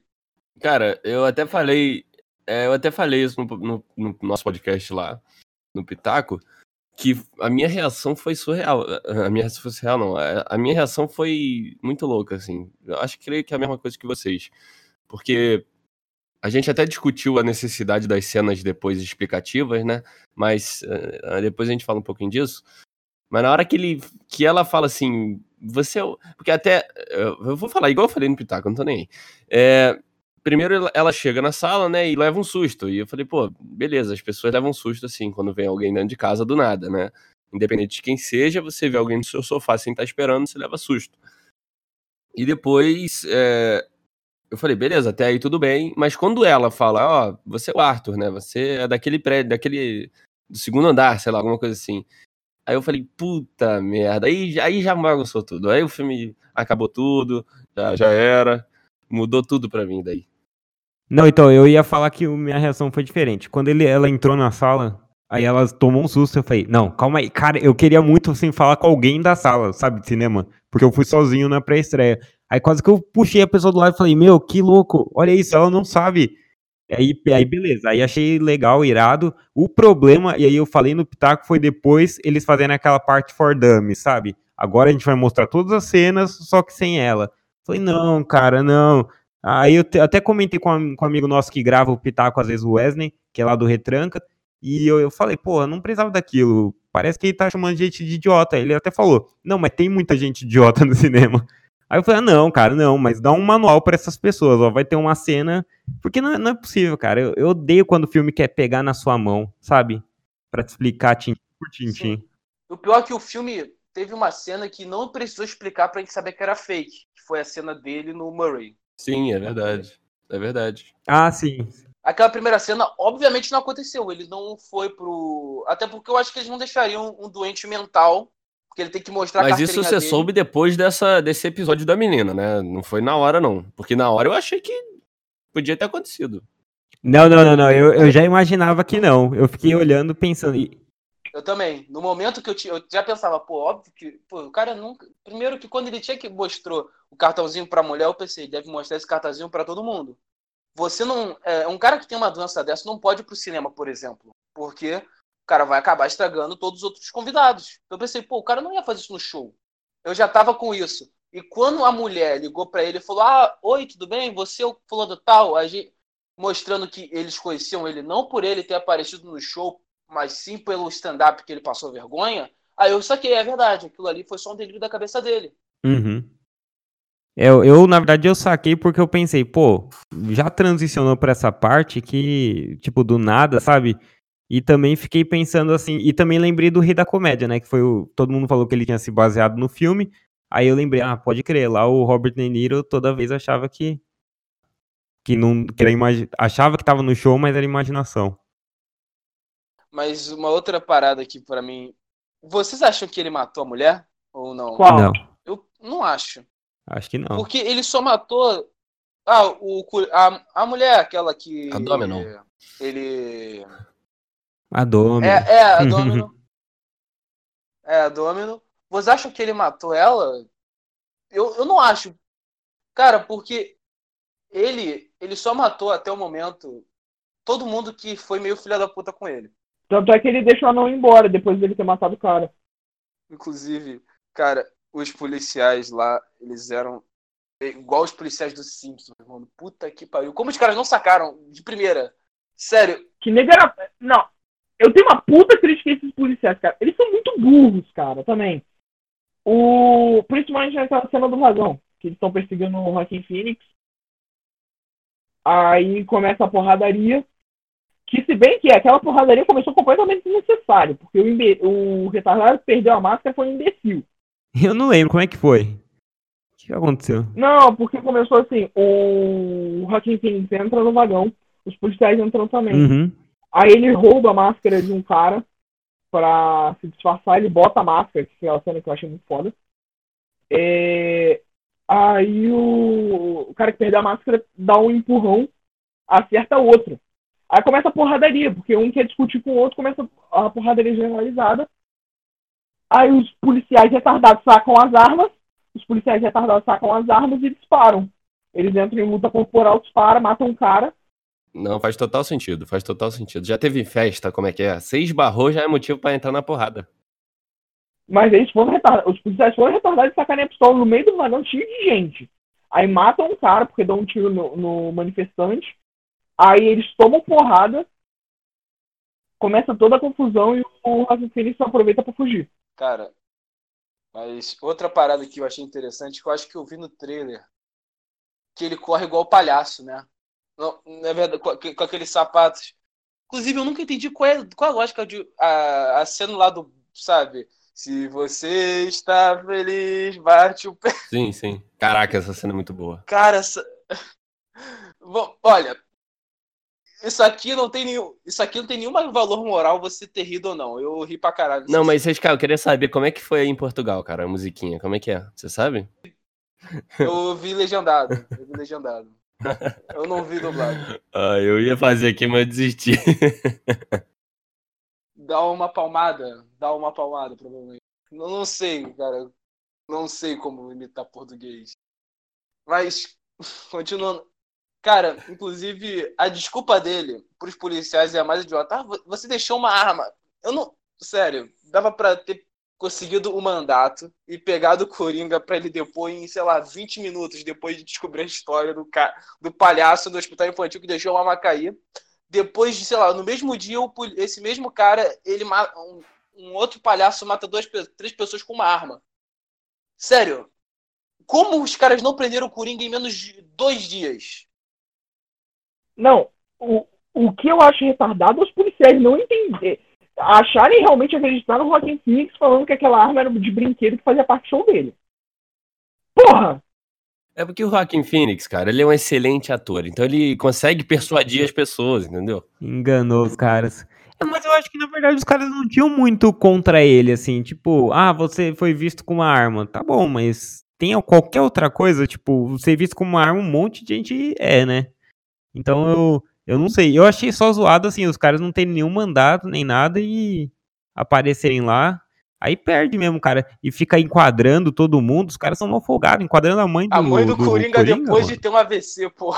Cara, eu até falei. é, eu até falei isso no, no- no nosso podcast lá, no Pitaco, que a minha reação foi surreal. A minha reação foi surreal, não. A a minha reação foi muito louca, assim. Eu acho que creio que é a mesma coisa que vocês. Porque a gente até discutiu a necessidade das cenas depois explicativas, né? Mas eh, depois a gente fala um pouquinho disso. Mas na hora que ele que ela fala assim, você. é Porque até. Eu vou falar igual eu falei no Pitaco, não tô nem aí. É, primeiro ela- chega na sala, né, e leva um susto. E eu falei, pô, beleza, as pessoas levam um susto assim quando vem alguém dentro de casa do nada, né? Independente de quem seja, você vê alguém no seu sofá sem estar esperando, você leva susto. E depois. é, eu falei, beleza, até aí tudo bem. Mas quando ela fala, ó, você é o Arthur, né? Você é daquele prédio, daquele. do segundo andar, sei lá, alguma coisa assim. Aí eu falei, puta merda. Aí, aí já bagunçou tudo. Aí o filme acabou tudo, já, já era. Mudou tudo pra mim daí. Não, então, eu ia falar que minha reação foi diferente. Quando ele, ela entrou na sala, aí ela tomou um susto, eu falei, não, calma aí. Cara, eu queria muito, assim, falar com alguém da sala, sabe, de cinema. Porque eu fui sozinho na pré-estreia. Aí quase que eu puxei a pessoa do lado e falei, meu, que louco, olha isso, ela não sabe. Aí, aí beleza, aí achei legal, irado. O problema, e aí eu falei no Pitaco, foi depois eles fazendo aquela parte for dummies, sabe? Agora a gente vai mostrar todas as cenas, só que sem ela. Falei, não, cara, não. Aí eu te- até comentei com, um- com um amigo nosso que grava o Pitaco, às vezes o Wesley, que é lá do Retranca, e eu, eu falei, pô, não precisava daquilo. Parece que ele tá chamando gente de idiota. Ele até falou, não, mas tem muita gente idiota no cinema. Aí eu falei, ah, não, cara, não, mas dá um manual pra essas pessoas, ó, vai ter uma cena. Porque não, é- não é possível, cara. Eu, eu odeio quando o filme quer pegar na sua mão, sabe? Pra te explicar tintim por tintim. O pior é que o filme teve uma cena que não precisou explicar pra gente saber que era fake, que foi a cena dele no Murray. Sim, é verdade. É verdade. Ah, sim. Aquela primeira cena, obviamente, não aconteceu. Ele não foi pro. Até porque eu acho que eles não deixariam um doente mental, porque ele tem que mostrar a Mas isso carteirinha você dele. soube depois dessa, desse episódio da menina, né? Não foi na hora, não. Porque na hora eu achei que podia ter acontecido. Não, não, não, não. Eu, eu já imaginava que não. Eu fiquei olhando pensando. e- Eu também. No momento que eu, tinha, eu já pensava, pô, óbvio que. Pô, o cara nunca. Primeiro que quando ele tinha que mostrou o cartãozinho pra mulher, eu pensei, deve mostrar esse cartãozinho pra todo mundo. Você não. É, um cara que tem uma doença dessa não pode ir pro cinema, por exemplo. Porque o cara vai acabar estragando todos os outros convidados. Eu pensei, pô, o cara não ia fazer isso no show. Eu já tava com isso. E quando a mulher ligou pra ele e falou: Ah, oi, tudo bem? Você é o fulano tal? A gente... Mostrando que eles conheciam ele não por ele ter aparecido no show, mas sim pelo stand-up que ele passou vergonha. Aí eu saquei, é verdade, aquilo ali foi só um delírio da cabeça dele. Uhum. Eu, eu, na verdade, eu saquei porque eu pensei, pô, já transicionou pra essa parte que, tipo, do nada, sabe? E também fiquei pensando assim, e também lembrei do Rei da Comédia, né? Que foi o. Todo mundo falou que ele tinha se baseado no filme. Aí eu lembrei, ah, pode crer, lá o Robert De Niro toda vez achava que. Que não. Que era imagi... Achava que tava no show, mas era imaginação. Mas uma outra parada aqui pra mim. Vocês acham que ele matou a mulher? Ou não? Qual? Não, Eu não acho. acho que não. Porque ele só matou. Ah, o, a, a mulher, aquela que. A Domino. Ele. A Domi. É, é, a Domino. é, a Domino. Vocês acham que ele matou ela? Eu, eu não acho. Cara, porque ele, ele só matou até o momento todo mundo que foi meio filha da puta com ele. Tanto é que ele deixou a não ir embora depois dele ter matado o cara. Inclusive, cara, os policiais lá, eles eram igual os policiais do Simpsons, mano. Puta que pariu. Como os caras não sacaram de primeira? Sério, Que nego era. Não. Eu tenho uma puta crítica a esses policiais, cara. Eles são muito burros, cara, também. O. Principalmente naquela cena do vagão, que eles estão perseguindo o Joaquin Phoenix. Aí começa a porradaria. Que se bem que aquela porradaria começou completamente desnecessária, porque o, imbe... o retardado que perdeu a máscara foi um imbecil. Eu não lembro como é que foi. O que aconteceu? Não, porque começou assim, o Joaquin Phoenix entra no vagão, os policiais entram também. Uhum. Aí ele rouba a máscara de um cara pra se disfarçar, ele bota a máscara, que é uma cena que eu achei muito foda. É, Aí o... o cara que perdeu a máscara dá um empurrão, acerta o outro. Aí começa a porradaria, porque um quer discutir com o outro, começa a porradaria generalizada. Aí os policiais retardados sacam as armas, os policiais retardados sacam as armas e disparam. Eles entram em luta corporal, disparam, matam um cara. Não, faz total sentido, faz total sentido. Já teve festa, como é que é? Seis barrou já é motivo pra entrar na porrada. Mas eles foram retardados. Os policiais foram retardados e sacarem a pistola no meio do vagão cheio de gente. Aí matam um cara porque dão um tiro no, no manifestante. Aí eles tomam porrada. Começa toda a confusão e o Phoenix só aproveita pra fugir. cara, Mas outra parada que eu achei interessante, que eu acho que eu vi no trailer, que ele corre igual palhaço, né? Não, na verdade, com, com aqueles sapatos. Inclusive, eu nunca entendi qual é, qual a lógica de a, a cena lá do, sabe? Se você está feliz, bate o pé. Sim, sim. Caraca, essa cena é muito boa. Cara, essa... Bom, olha, isso aqui não tem nenhum, isso aqui não tem nenhum valor moral você ter rido ou não. Eu ri pra caralho. Não, mas vocês, cara, eu queria saber como é que foi aí em Portugal, cara, a musiquinha. Como é que é? Você sabe? Eu vi legendado. Eu vi legendado. Eu não vi dublado. Ah, eu ia fazer aqui, mas eu desisti. Dá uma palmada. Dá uma palmada, provavelmente. Não, não sei, cara. Não sei como imitar português. Mas, continuando. Cara, inclusive, a desculpa dele pros policiais é a mais idiota. Ah, você deixou uma arma. Eu não. Sério, dava pra ter conseguido o mandato e pegado o Coringa pra ele depor em, sei lá, 20 minutos depois de descobrir a história do, ca... do palhaço do hospital infantil que deixou a arma cair. Depois de, sei lá, no mesmo dia, esse mesmo cara, ele um, um outro palhaço mata duas, três pessoas com uma arma. Sério, como os caras não prenderam o Coringa em menos de dois dias? Não, o, o que eu acho retardado é os policiais não entender, acharem realmente acreditar no Joaquim Phoenix falando que aquela arma era de brinquedo que fazia parte do show dele. Porra! É porque o Joaquim Phoenix, cara, ele é um excelente ator, então ele consegue persuadir as pessoas, entendeu? Enganou os caras. É, mas eu acho que na verdade os caras não tinham muito contra ele, assim, tipo, ah, você foi visto com uma arma. Tá bom, mas tem qualquer outra coisa, tipo, ser visto com uma arma, um monte de gente é, né? Então eu, eu não sei. Eu achei só zoado assim, os caras não terem nenhum mandato nem nada e aparecerem lá. Aí perde mesmo, cara. E fica enquadrando todo mundo. Os caras são mal folgados, enquadrando a mãe do A mãe do, do Coringa, Coringa depois mano. de ter um AVC, pô.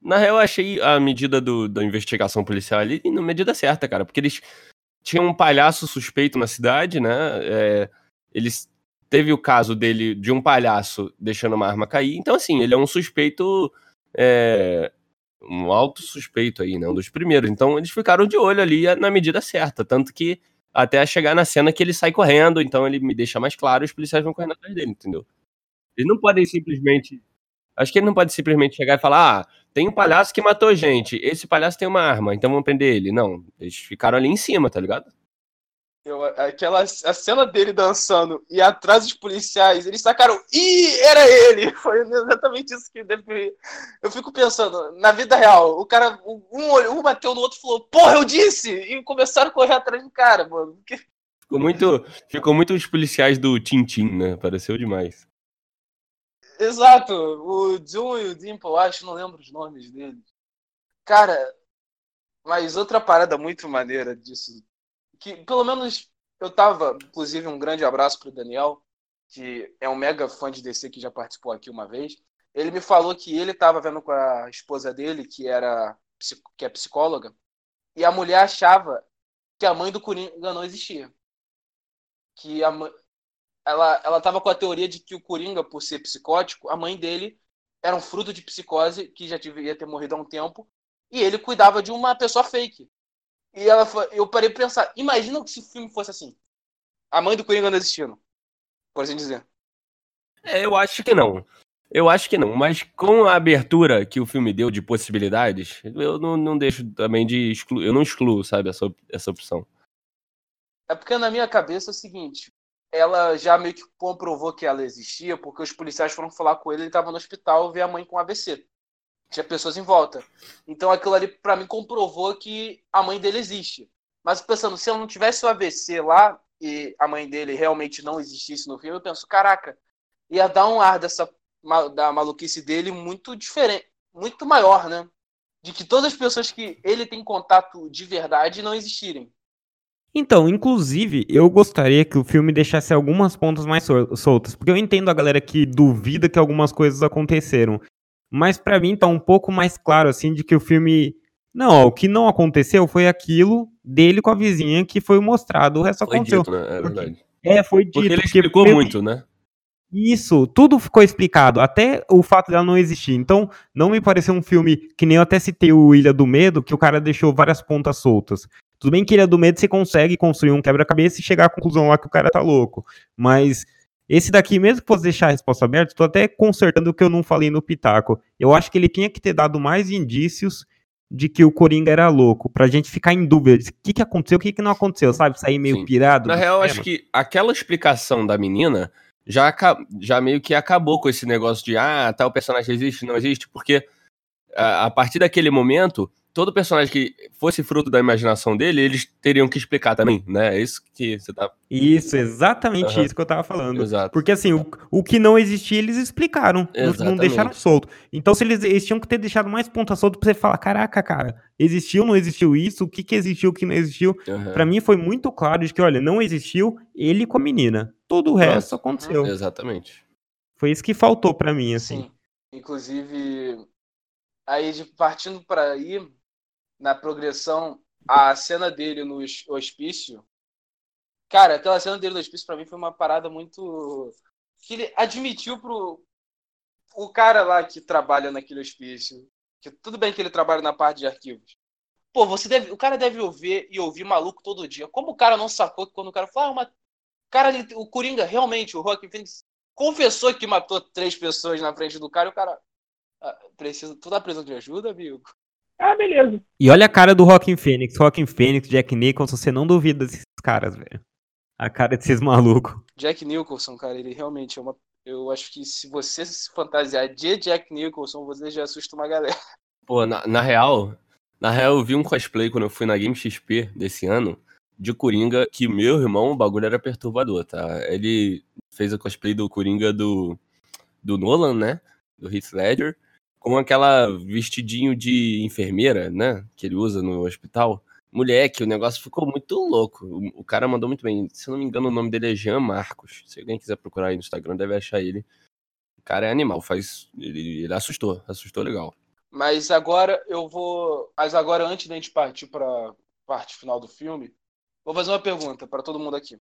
Na real, eu achei a medida do, da investigação policial ali na medida certa, cara. Porque eles tinham um palhaço suspeito na cidade, né? É, eles teve o caso dele de um palhaço deixando uma arma cair. Então, assim, ele é um suspeito é, um alto suspeito aí, né? Um dos primeiros. Então eles ficaram de olho ali na medida certa. Tanto que até chegar na cena que ele sai correndo, então ele me deixa mais claro os policiais vão correndo atrás dele, entendeu? Eles não podem simplesmente. Acho que ele não pode simplesmente chegar e falar: ah, tem um palhaço que matou gente, esse palhaço tem uma arma, então vamos prender ele. Não, eles ficaram ali em cima, tá ligado? Eu, aquela a cena dele dançando e atrás dos policiais, eles sacaram, ih, era ele! Foi exatamente isso que deve. Eu fico pensando, na vida real, o cara, um, um bateu no outro e falou, porra, eu disse! E começaram a correr atrás do cara, mano. Ficou muito, ficou muito os policiais do Tintin, né? Pareceu demais. Exato, o John e o Dimple, acho, não lembro os nomes deles. Cara, mas outra parada muito maneira disso que pelo menos eu tava, inclusive um grande abraço pro Daniel, que é um mega fã de DC que já participou aqui uma vez. Ele me falou que ele estava vendo com a esposa dele, que era que é psicóloga, e a mulher achava que a mãe do Coringa não existia. Que a, ela ela tava com a teoria de que o Coringa, por ser psicótico, a mãe dele era um fruto de psicose que já devia ter morrido há um tempo, e ele cuidava de uma pessoa fake. E ela foi, eu parei pra pensar, imagina se o filme fosse assim. A mãe do Coringa não existindo. Por assim dizer. É, eu acho que não. Eu acho que não, mas com a abertura que o filme deu de possibilidades, eu não, não deixo também de excluir, eu não excluo, sabe, essa, essa opção. É porque na minha cabeça é o seguinte, ela já meio que comprovou que ela existia, porque os policiais foram falar com ele, ele estava no hospital, ver a mãe com AVC tinha pessoas em volta. Então aquilo ali para mim comprovou que a mãe dele existe. Mas pensando, se ela não tivesse o AVC lá e a mãe dele realmente não existisse no filme, eu penso, caraca, ia dar um ar dessa da maluquice dele muito diferente, muito maior, né? De que todas as pessoas que ele tem contato de verdade não existirem. Então, inclusive, eu gostaria que o filme deixasse algumas pontas mais soltas, porque eu entendo a galera que duvida que algumas coisas aconteceram. Mas para mim tá um pouco mais claro, assim, de que o filme. Não, ó, o que não aconteceu foi aquilo dele com a vizinha que foi mostrado, o resto foi aconteceu. Dito, né? É verdade. É, foi dito. Porque ele explicou porque... muito, né? Isso, tudo ficou explicado, até o fato dela não existir. Então, não me pareceu um filme que nem eu até citei o Ilha do Medo, que o cara deixou várias pontas soltas. Tudo bem que Ilha do Medo você consegue construir um quebra-cabeça e chegar à conclusão lá que o cara tá louco. Mas esse daqui, mesmo que fosse deixar a resposta aberta, tô até consertando o que eu não falei no Pitaco. Eu acho que ele tinha que ter dado mais indícios de que o Coringa era louco, pra gente ficar em dúvida. O que, que aconteceu, o que, que não aconteceu, sabe? Sair meio Sim. pirado. Na real, acho que aquela explicação da menina já, já meio que acabou com esse negócio de ah, tal personagem existe, não existe, porque a, a partir daquele momento, todo personagem que fosse fruto da imaginação dele, eles teriam que explicar também, né? É isso que você tá. Isso, exatamente Aham. isso que eu tava falando. Exato. Porque assim, o, o que não existia, eles explicaram. Não- Não Exatamente. deixaram solto. Então, se eles, eles tinham que ter deixado mais ponta solta pra você falar: caraca, cara, existiu, não existiu isso, o que, que existiu, o que não existiu. Aham. Pra mim foi muito claro de que, olha, não existiu ele com a menina. Todo o resto aconteceu. Exatamente. Foi isso que faltou pra mim, assim. Sim. Inclusive, aí de partindo para aí, na progressão, a cena dele no hos- hospício. Cara, aquela cena dele no hospício pra mim foi uma parada muito. Que ele admitiu pro. O cara lá que trabalha naquele hospício. Que tudo bem que ele trabalha na parte de arquivos. Pô, você deve. O cara deve ouvir e ouvir maluco todo dia. Como o cara não sacou que quando o cara fala, ah, uma. Cara, o Coringa, realmente, o Joaquin Phoenix confessou que matou três pessoas na frente do cara e o cara. "Ah, precisa. Tu tá precisando de ajuda, amigo? Ah, beleza. E olha a cara do Rockin' Phoenix. Rockin' Phoenix, Jack Nicholson, você não duvida desses caras, velho. A cara desses malucos. Jack Nicholson, cara, ele realmente é uma. Eu acho que se você se fantasiar de Jack Nicholson, você já assusta uma galera. Pô, na, na real, na real, eu vi um cosplay quando eu fui na Game XP desse ano de Coringa, que meu irmão, o bagulho era perturbador, tá? Ele fez o cosplay do Coringa do, do Nolan, né? Do Heath Ledger, com aquela vestidinho de enfermeira, né? Que ele usa no hospital. Moleque, o negócio ficou muito louco. O, o cara mandou muito bem. Se eu não me engano, o nome dele é Jean Marcos. Se alguém quiser procurar aí no Instagram, deve achar ele. O cara é animal, faz. Ele, ele assustou, assustou legal. Mas agora eu vou. Mas agora, antes da gente partir pra parte final do filme, vou fazer uma pergunta pra todo mundo aqui.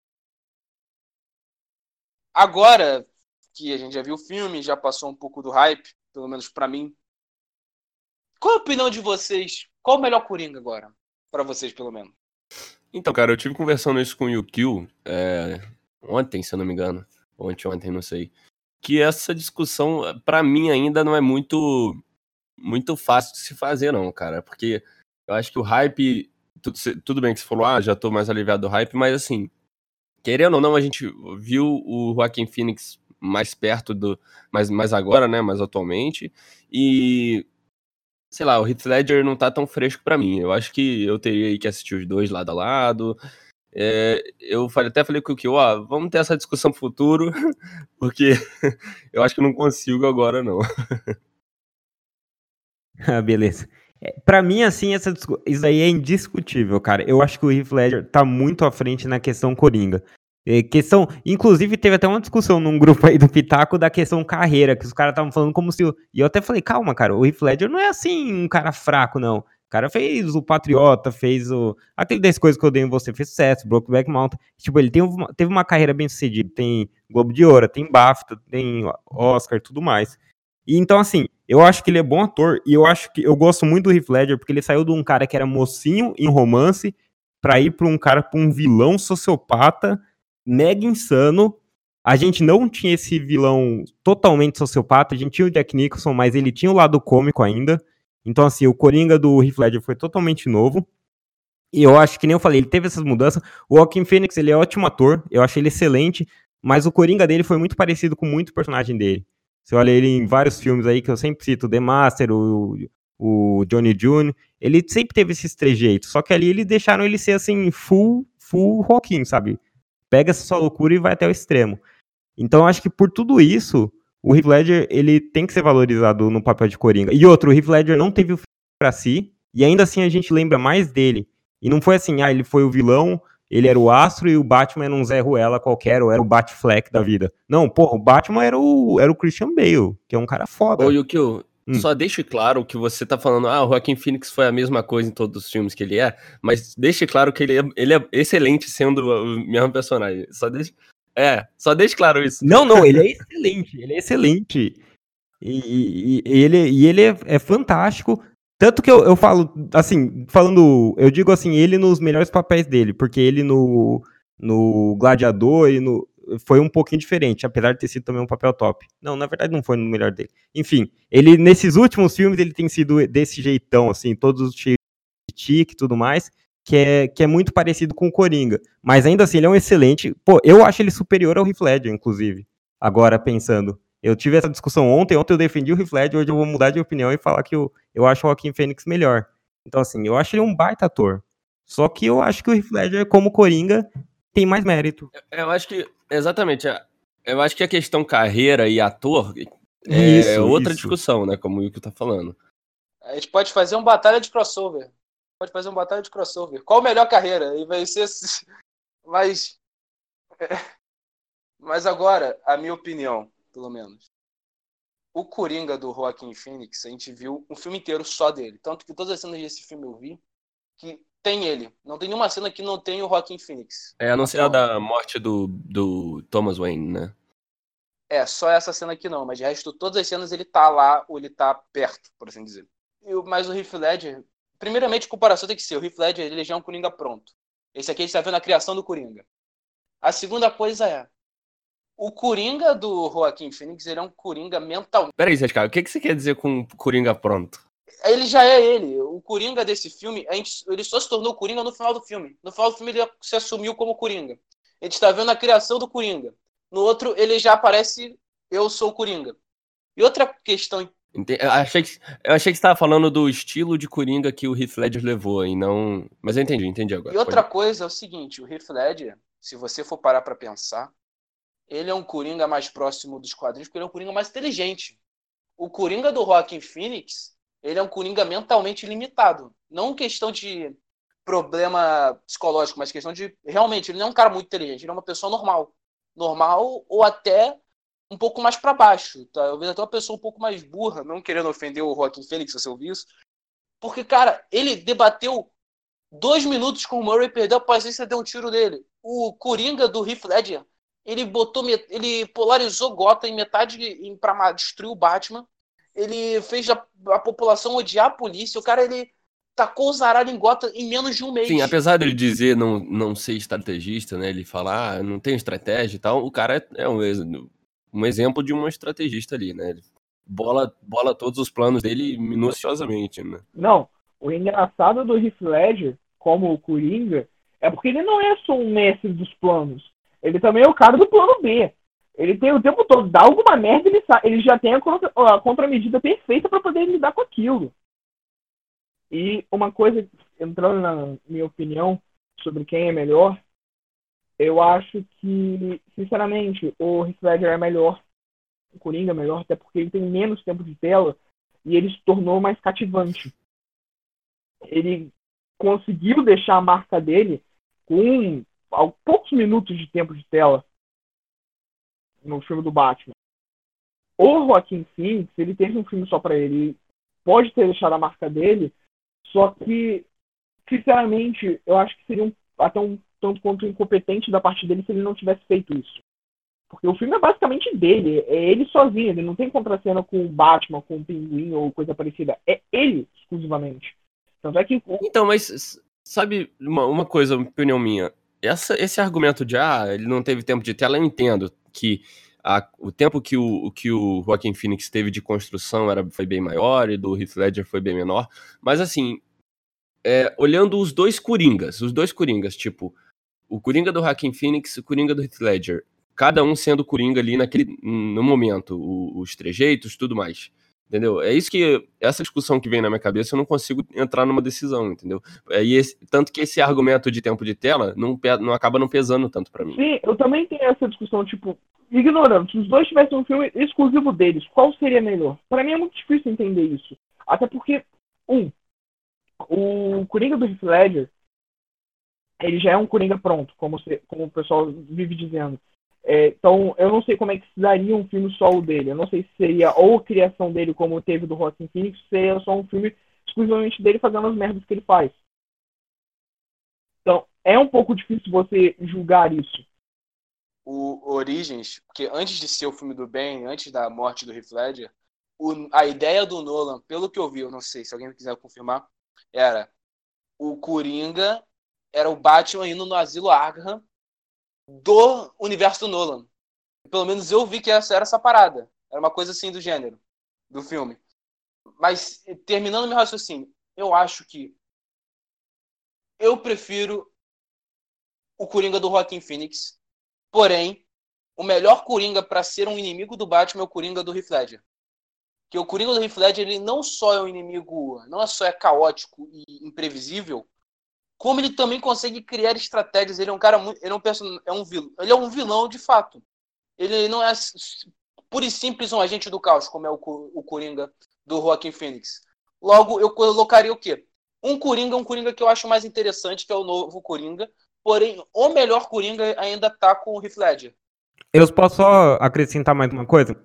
Agora que a gente já viu o filme, já passou um pouco do hype, pelo menos pra mim. Qual a opinião de vocês? Qual o melhor Coringa agora? Pra vocês, pelo menos. Então, cara, eu tive conversando isso com o Yukio é, ontem, se eu não me engano. Ontem, ontem, não sei. Que essa discussão, pra mim, ainda não é muito muito fácil de se fazer, não, cara. Porque eu acho que o hype. Tudo, tudo bem que você falou, ah, já tô mais aliviado do hype, mas assim, querendo ou não, a gente viu o Joaquin Phoenix mais perto do. Mais, mais agora, né? Mais atualmente. E sei lá, o Heath Ledger não tá tão fresco pra mim. Eu acho que eu teria que assistir os dois lado a lado. É, eu falei, até falei com o Kio, ó, vamos ter essa discussão pro futuro, porque eu acho que não consigo agora, não. Ah, beleza. É, pra mim, assim, essa, isso aí é indiscutível, cara. Eu acho que o Heath Ledger tá muito à frente na questão Coringa. É, questão, inclusive, teve até uma discussão num grupo aí do Pitaco da questão carreira, que os caras estavam falando como se. o- E eu até falei, calma, cara, o Heath Ledger não é assim um cara fraco, não. O cara fez o Patriota, fez o. Aquele 10 coisas que eu dei em você, fez sucesso, Brokeback Mountain. Tipo, ele tem uma- teve uma carreira bem sucedida. Tem Globo de Ouro, tem BAFTA, tem Oscar tudo mais. E então, assim, eu acho que ele é bom ator e eu acho que eu gosto muito do Heath Ledger porque ele saiu de um cara que era mocinho em romance pra ir pra um cara, pra um vilão sociopata, mega insano. A gente não tinha esse vilão totalmente sociopata, a gente tinha o Jack Nicholson, mas ele tinha o lado cômico ainda. Então, assim, o Coringa do Heath Ledger foi totalmente novo. E eu acho que nem eu falei, ele teve essas mudanças. O Joaquin Phoenix, ele é ótimo ator, eu acho ele excelente, mas o Coringa dele foi muito parecido com muito personagem dele. Você olha ele em vários filmes aí que eu sempre cito, The Master, o, o Johnny Jr., ele sempre teve esses trejeitos, só que ali eles deixaram ele ser assim, full, full rocking, sabe? Pega essa sua loucura e vai até o extremo. Então eu acho que por tudo isso, o Heath Ledger, ele tem que ser valorizado no papel de Coringa. E outro, o Heath Ledger não teve o filme pra si, e ainda assim a gente lembra mais dele. E não foi assim, ah, ele foi o vilão, ele era o astro e o Batman era um Zé Ruela qualquer, ou era o Batfleck da vida. Não, porra, o Batman era o, era o Christian Bale, que é um cara foda. Ô, Yukio, Hum. só deixe claro que você tá falando, ah, o Joaquin Phoenix foi a mesma coisa em todos os filmes que ele é, mas deixe claro que ele é, ele é excelente sendo o mesmo personagem. Só deixe, é, só deixe claro isso. Não, não, ele é excelente, ele é excelente. E, e- e ele, e ele é, é fantástico, Tanto que eu, eu falo, assim, falando, eu digo assim, ele nos melhores papéis dele, porque ele no, no Gladiador e no, foi um pouquinho diferente, apesar de ter sido também um papel top. Não, na verdade não foi no melhor dele. Enfim, ele nesses últimos filmes ele tem sido desse jeitão, assim, todos cheios de tique e tudo mais, que é, que é muito parecido com o Coringa. Mas ainda assim, ele é um excelente. Pô, eu acho ele superior ao Heath Ledger, inclusive. Agora, pensando. Eu tive essa discussão ontem, ontem eu defendi o Heath Ledger, hoje eu vou mudar de opinião e falar que eu, eu acho o Joaquim Fênix melhor. Então, assim, eu acho ele um baita ator. Só que eu acho que o Heath Ledger, como Coringa, tem mais mérito. Eu acho que, exatamente, é, eu acho que a questão carreira e ator é Isso, outra isso. discussão, né? Como o Yuki tá falando. A gente pode fazer uma batalha de crossover. Pode fazer uma batalha de crossover. Qual a melhor carreira? E vai ser. Mas. Mas agora, a minha opinião, pelo menos. O Coringa do Joaquim Phoenix, a gente viu um filme inteiro só dele. Tanto que todas as cenas desse filme eu vi que tem ele. Não tem nenhuma cena que não tem o Joaquim Phoenix. É, a não ser a da morte do, do Thomas Wayne, né? É, só essa cena aqui não, mas de resto, todas as cenas ele tá lá ou ele tá perto, por assim dizer. E mas o Heath Ledger, primeiramente, comparação tem que ser, o Heath Ledger ele já é um Coringa pronto. Esse aqui a gente tá vendo a criação do Coringa. A segunda coisa é, o Coringa do Joaquim Phoenix, ele é um Coringa mental. Peraí, Zé o que, que você quer dizer com Coringa pronto? Ele já é ele. O Coringa desse filme, gente, ele só se tornou Coringa no final do filme. No final do filme ele se assumiu como Coringa. A gente tá vendo a criação do Coringa. No outro, ele já aparece, eu sou o Coringa. E outra questão Eu achei, que, eu achei que você tava falando do estilo de Coringa que o Heath Ledger levou, e não... Mas eu entendi, entendi agora. E outra Pode- coisa é o seguinte, o Heath Ledger, se você for parar pra pensar, ele é um Coringa mais próximo dos quadrinhos, porque ele é um Coringa mais inteligente. O Coringa do Joaquin Phoenix, ele é um Coringa mentalmente limitado. Não questão de problema psicológico, mas questão de... Realmente, ele não é um cara muito inteligente, ele é uma pessoa normal. Normal ou até um pouco mais pra baixo. Tá? Talvez até uma pessoa um pouco mais burra, não querendo ofender o Joaquin Phoenix, se você ouviu isso. Porque, cara, ele debateu dois minutos com o Murray, perdeu a paciência, deu um tiro nele. O Coringa do Heath Ledger, ele botou, ele polarizou Gotham em metade ma- destruir o Batman. Ele fez a, a população odiar a polícia. O cara, ele tacou o zaralho em Gotham em menos de um mês. Sim, apesar dele dizer não, não ser estrategista, né? Ele falar, ah, não tem estratégia e tal, o cara é, é um, um exemplo de um estrategista ali, né? Ele bola, bola todos os planos dele minuciosamente, né? Não, o engraçado do Heath Ledger, como o Coringa, é porque ele não é só um mestre dos planos. Ele também é o cara do plano B. Ele tem o tempo todo, dá alguma merda, ele, sa- ele já tem a, contra, a contramedida perfeita para poder lidar com aquilo. E uma coisa, entrando na minha opinião sobre quem é melhor, eu acho que, sinceramente, o Heath Ledger é melhor. O Coringa é melhor, até porque ele tem menos tempo de tela e ele se tornou mais cativante. Ele conseguiu deixar a marca dele com poucos minutos de tempo de tela no filme do Batman. O Joaquim Phoenix, ele teve um filme só pra ele. Pode ter deixado a marca dele, só que, sinceramente, eu acho que seria um, até um tanto quanto incompetente da parte dele se ele não tivesse feito isso. Porque o filme é basicamente dele, é ele sozinho, ele não tem contracena com o Batman, com o Pinguim ou coisa parecida. É ele exclusivamente. Tanto é que Então, mas sabe uma, uma coisa, opinião minha? Essa, esse argumento de, ah, ele não teve tempo de tela, eu entendo que a- o tempo que o, que o Joaquin Phoenix teve de construção era, foi bem maior e do Heath Ledger foi bem menor. Mas assim, é, olhando os dois Coringas, os dois Coringas, tipo, o Coringa do Joaquin Phoenix e o Coringa do Heath Ledger, cada um sendo Coringa ali naquele, no momento, o- os trejeitos, tudo mais. Entendeu? É isso que. Essa discussão que vem na minha cabeça, eu não consigo entrar numa decisão, entendeu? É, e esse- tanto que esse argumento de tempo de tela não, não acaba não pesando tanto pra mim. Sim, eu também tenho essa discussão, tipo, ignorando, se os dois tivessem um filme exclusivo deles, qual seria melhor? Pra mim é muito difícil entender isso. Até porque, um, o Coringa do Heath Ledger, ele já é um Coringa pronto, como, se- como o pessoal vive dizendo. É, então, eu não sei como é que se daria um filme solo dele. Eu não sei se seria ou criação dele, como teve do Joaquin Phoenix, seria só um filme exclusivamente dele fazendo as merdas que ele faz. Então, é um pouco difícil você julgar isso. o Origens, porque antes de ser o filme do Ben, antes da morte do Heath Ledger, o- a ideia do Nolan, pelo que eu vi, eu não sei se alguém quiser confirmar, era o Coringa era o Batman indo no asilo Arkham do universo do Nolan. Pelo menos eu vi que essa era essa parada. Era uma coisa assim do gênero do filme. Mas terminando meu raciocínio, eu acho que eu prefiro o Coringa do Joaquin Phoenix. Porém, o melhor Coringa para ser um inimigo do Batman é o Coringa do Heath Ledger. Que o Coringa do Heath Ledger, ele não só é um inimigo, não é só é caótico e imprevisível, como ele também consegue criar estratégias. Ele é um cara muito, ele é um person, é um vilão, ele é um vilão de fato. Ele não é pura e simples um agente do caos, como é o, o Coringa do Joaquin Phoenix. Logo, eu colocaria o quê? Um Coringa, um Coringa que eu acho mais interessante, que é o novo Coringa. Porém, o melhor Coringa ainda tá com o Heath Ledger. Eu posso só acrescentar mais uma coisa?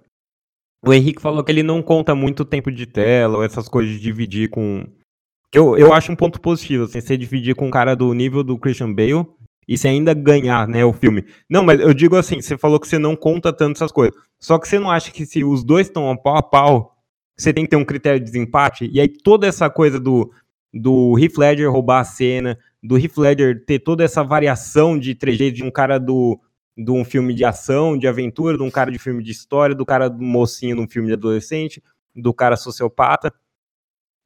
O Henrique falou que ele não conta muito tempo de tela, ou essas coisas de dividir com. Que Eu, eu acho um ponto positivo, assim, você dividir com um cara do nível do Christian Bale e você ainda ganhar, né, o filme. Não, mas eu digo assim, você falou que você não conta tanto essas coisas. Só que você não acha que se os dois estão pau a pau, você tem que ter um critério de desempate? E aí toda essa coisa do, do Heath Ledger roubar a cena, do Heath Ledger ter toda essa variação de trejeitos de um cara do de um filme de ação, de aventura, de um cara de filme de história, do cara do mocinho num filme de adolescente, do cara sociopata.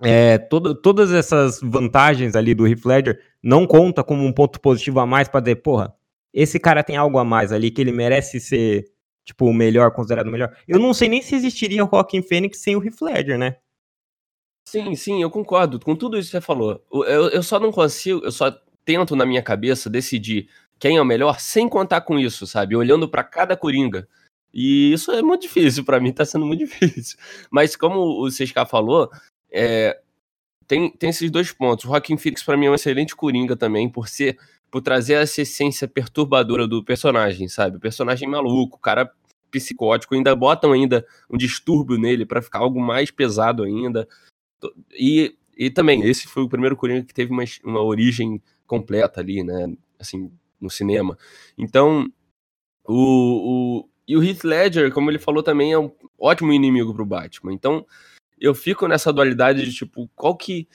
É, todo- todas essas vantagens ali do Heath Ledger não conta como um ponto positivo a mais pra dizer, porra, esse cara tem algo a mais ali que ele merece ser, tipo, o melhor, considerado o melhor. Eu não sei nem se existiria o Joaquin Phoenix sem o Heath Ledger, né? Sim, sim, eu concordo com tudo isso que você falou. Eu, eu só não consigo, eu só tento na minha cabeça decidir quem é o melhor sem contar com isso, sabe? Olhando pra cada coringa. E isso é muito difícil, pra mim tá sendo muito difícil. Mas como o CSK falou, é, tem, tem esses dois pontos. O Joaquin Phoenix pra mim é um excelente coringa também, por ser por trazer essa essência perturbadora do personagem, sabe? O personagem maluco, o cara psicótico, ainda botam ainda um distúrbio nele pra ficar algo mais pesado ainda. E, e também, esse foi o primeiro Coringa que teve uma, uma origem completa ali, né? Assim, no cinema. Então, o, o, e o Heath Ledger, como ele falou, também é um ótimo inimigo pro Batman. Então, eu fico nessa dualidade de tipo, qual que.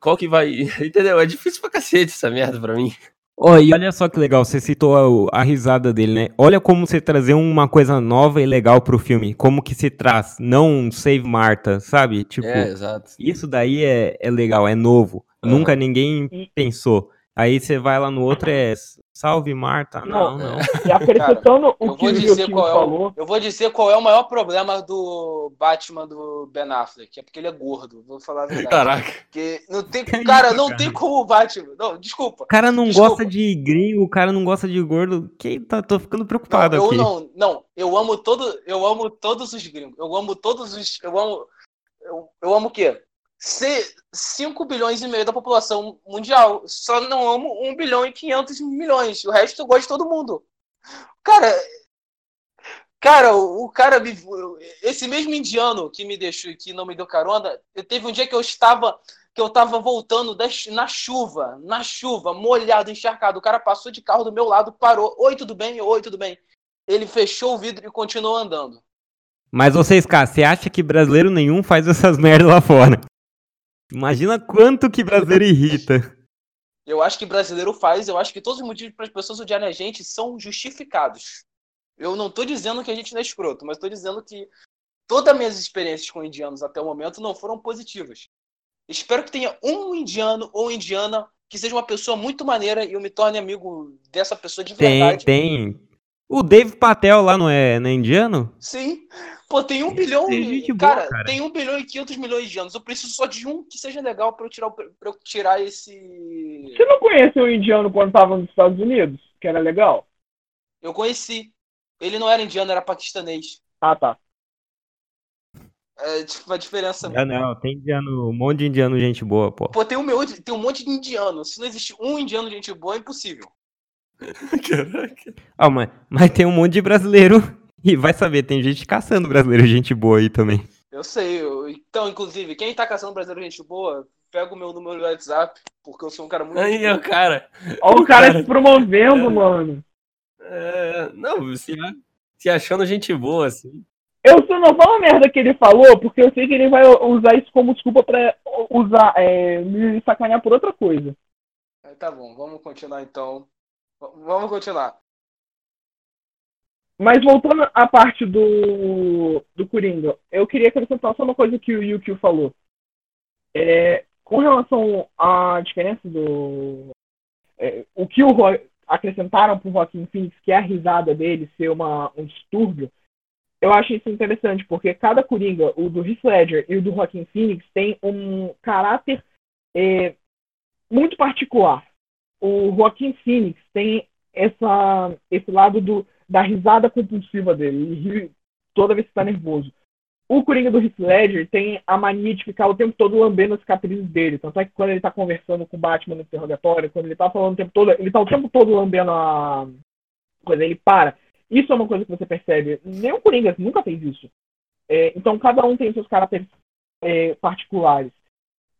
Qual que vai. Entendeu? É difícil pra cacete essa merda pra mim. Ó, e olha só que legal, você citou a, a risada dele, né? Olha como você trazer uma coisa nova e legal pro filme. Como que se traz, não um Save Marta, sabe? Tipo, É, exato. isso daí é, é legal, é novo. Aham. Nunca ninguém pensou. Aí você vai lá no outro é Salve Marta. Não, Não. não. E acrescentando o Eu que vou o qual é falou, o, eu vou dizer qual é o maior problema do Batman do Ben Affleck, é porque ele é gordo, vou falar a verdade. Caraca. Porque não tem, cara, isso, não cara? tem como o Batman. Não, desculpa. O cara não Desculpa. gosta de gringo, o cara não gosta de gordo. Que tá, tô ficando preocupado Não, eu aqui. não, não, eu amo todo, eu amo todos os gringos. Eu amo todos os, eu amo eu, eu amo o quê? 5 bilhões e meio da população mundial. Só não amo 1 bilhão e 500 milhões. O resto eu gosto de todo mundo. Cara, cara, o, cara me, esse mesmo indiano que me deixou que não me deu carona, eu teve um dia que eu estava que eu tava voltando da na chuva, na chuva, molhado, encharcado. O cara passou de carro do meu lado, parou. Oi, tudo bem? Oi, tudo bem. Ele fechou o vidro e continuou andando. Mas vocês, cara, você acha que brasileiro nenhum faz essas merdas lá fora? Imagina quanto que brasileiro irrita. Eu acho que brasileiro faz, eu acho que todos os motivos para as pessoas odiarem a gente são justificados. Eu não tô dizendo que a gente não é escroto, mas tô dizendo que todas as minhas experiências com indianos até o momento não foram positivas. Espero que tenha um indiano ou indiana que seja uma pessoa muito maneira e eu me torne amigo dessa pessoa de Tem, verdade. tem. O Dave Patel lá não é, não é indiano? Sim. Pô, tem um bilhão. tem gente boa, cara, cara. tem um bilhão e 500 milhões de anos. Eu preciso só de um que seja legal pra eu tirar, pra eu tirar esse. você não conheceu o indiano quando tava nos Estados Unidos? Que era legal? Eu conheci. Ele não era indiano, era paquistanês. Ah, tá. É tipo a diferença. Ah, não, tem indiano, um monte de indiano gente boa, pô. Pô, tem um, meu- tem um monte de indiano. Se não existe um indiano gente boa, é impossível. Caraca. Ah, mas, mas tem um monte de brasileiro. E vai saber, tem gente caçando brasileiro gente boa aí também. Eu sei. eu- Então, inclusive, quem tá caçando brasileiro gente boa, pega o meu número do WhatsApp, porque eu sou um cara muito. Aí, ó, cara. Olha o cara Cara. se promovendo, mano. É, não, se, se achando gente boa, assim. Eu só não falo a merda que ele falou, porque eu sei que ele vai usar isso como desculpa pra usar, é, me sacanear por outra coisa. Tá bom, vamos continuar então. V- Vamos continuar. Mas voltando à parte do, do Coringa, eu queria acrescentar só uma coisa que o Yukio falou. É, com relação à diferença do. é, o que o Ro- acrescentaram pro Joaquim Phoenix, que é a risada dele ser uma, um distúrbio, eu acho isso interessante, porque cada Coringa, o do Heath Ledger e o do Joaquim Phoenix, tem um caráter é, muito particular. O Joaquim Phoenix tem essa, esse lado do, da risada compulsiva dele. Ele ri toda vez que está nervoso. O Coringa do Heath Ledger tem a mania de ficar o tempo todo lambendo as cicatrizes dele. Tanto é que quando ele tá conversando com o Batman no interrogatório, quando ele tá falando o tempo todo, ele tá o tempo todo lambendo a coisa, ele para. Isso é uma coisa que você percebe. Nem o Coringa nunca fez isso. É, então cada um tem seus caracteres é, particulares.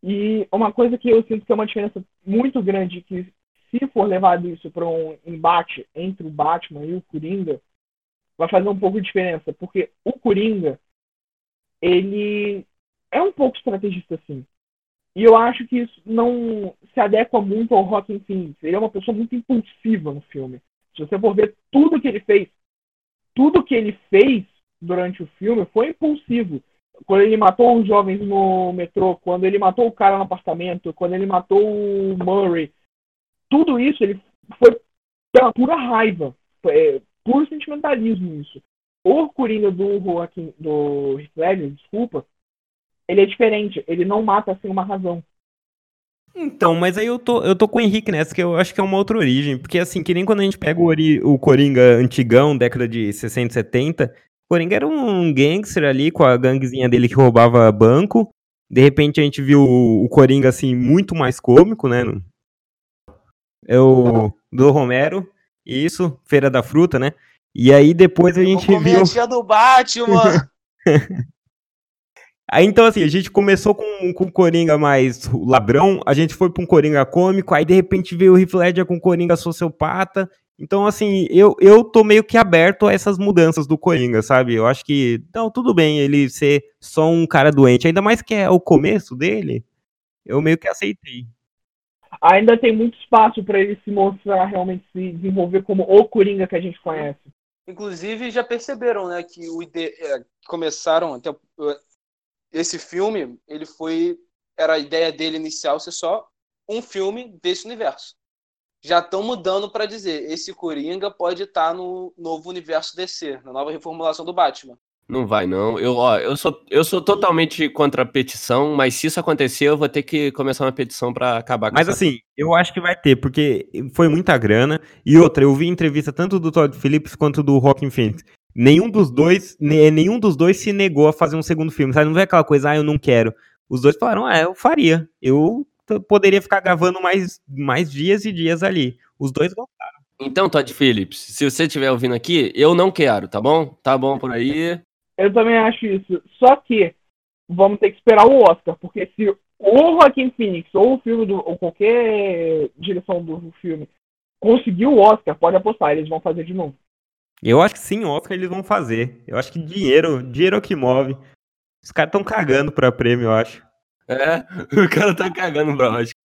E uma coisa que eu sinto que é uma diferença muito grande, que se for levado isso para um embate entre o Batman e o Coringa, vai fazer um pouco de diferença. Porque o Coringa, ele é um pouco estrategista, sim. E eu acho que isso não se adequa muito ao Joaquin Phoenix. Ele é uma pessoa muito impulsiva no filme. Se você for ver tudo que ele fez, tudo que ele fez durante o filme foi impulsivo. Quando ele matou os jovens no metrô, quando ele matou o cara no apartamento, quando ele matou o Murray, tudo isso ele foi pela pura raiva, é, puro sentimentalismo isso. O Coringa do Joaquim, do Ledger, desculpa, ele é diferente, ele não mata sem uma razão. Então, mas aí eu tô, eu tô com o Henrique nessa, que eu acho que é uma outra origem. Porque, assim, que nem quando a gente pega o, ori- o Coringa antigão, década de 60, 70, o Coringa era um gangster ali com a ganguezinha dele que roubava banco. De repente a gente viu o Coringa, assim, muito mais cômico, né? É o do Romero, isso, Feira da Fruta, né? E aí depois a gente viu. a tia do Batman. Aí então, assim, a gente começou com, com Coringa mais ladrão, a gente foi pra um Coringa cômico, aí de repente veio o Heath Ledger com Coringa sociopata. Então, assim, eu, eu tô meio que aberto a essas mudanças do Coringa, sabe? Eu acho que, não, tudo bem ele ser só um cara doente, ainda mais que é o começo dele, eu meio que aceitei. Ainda tem muito espaço para ele se mostrar, realmente se desenvolver como o Coringa que a gente conhece. Inclusive, já perceberam, né, que o ide... é, começaram até esse filme, ele foi era a ideia dele inicial ser só um filme desse universo. Já estão mudando para dizer, esse Coringa pode estar no novo universo DC, na nova reformulação do Batman. Não vai, não. Eu, ó, eu, sou, eu sou totalmente contra a petição, mas se isso acontecer, eu vou ter que começar uma petição pra acabar com Mas essa- assim, eu acho que vai ter, porque foi muita grana. E outra, eu vi entrevista tanto do Todd Phillips quanto do Joaquin Phoenix. Nenhum dos dois, ne- nenhum dos dois se negou a fazer um segundo filme, sabe? Não é aquela coisa, ah, eu não quero. Os dois falaram, ah, eu faria. Eu poderia ficar gravando mais, mais dias e dias ali. Os dois vão. Então, Todd Phillips, se você estiver ouvindo aqui, eu não quero, tá bom? Tá bom por aí. Eu também acho isso. Só que vamos ter que esperar o Oscar, porque se o Joaquim Phoenix ou o filme do, ou qualquer direção do filme conseguir o Oscar, pode apostar, eles vão fazer de novo. Eu acho que sim, Oscar eles vão fazer. Eu acho que dinheiro, dinheiro é o que move. Os caras estão cagando pra prêmio, eu acho. É, o cara tá cagando pra Oscar.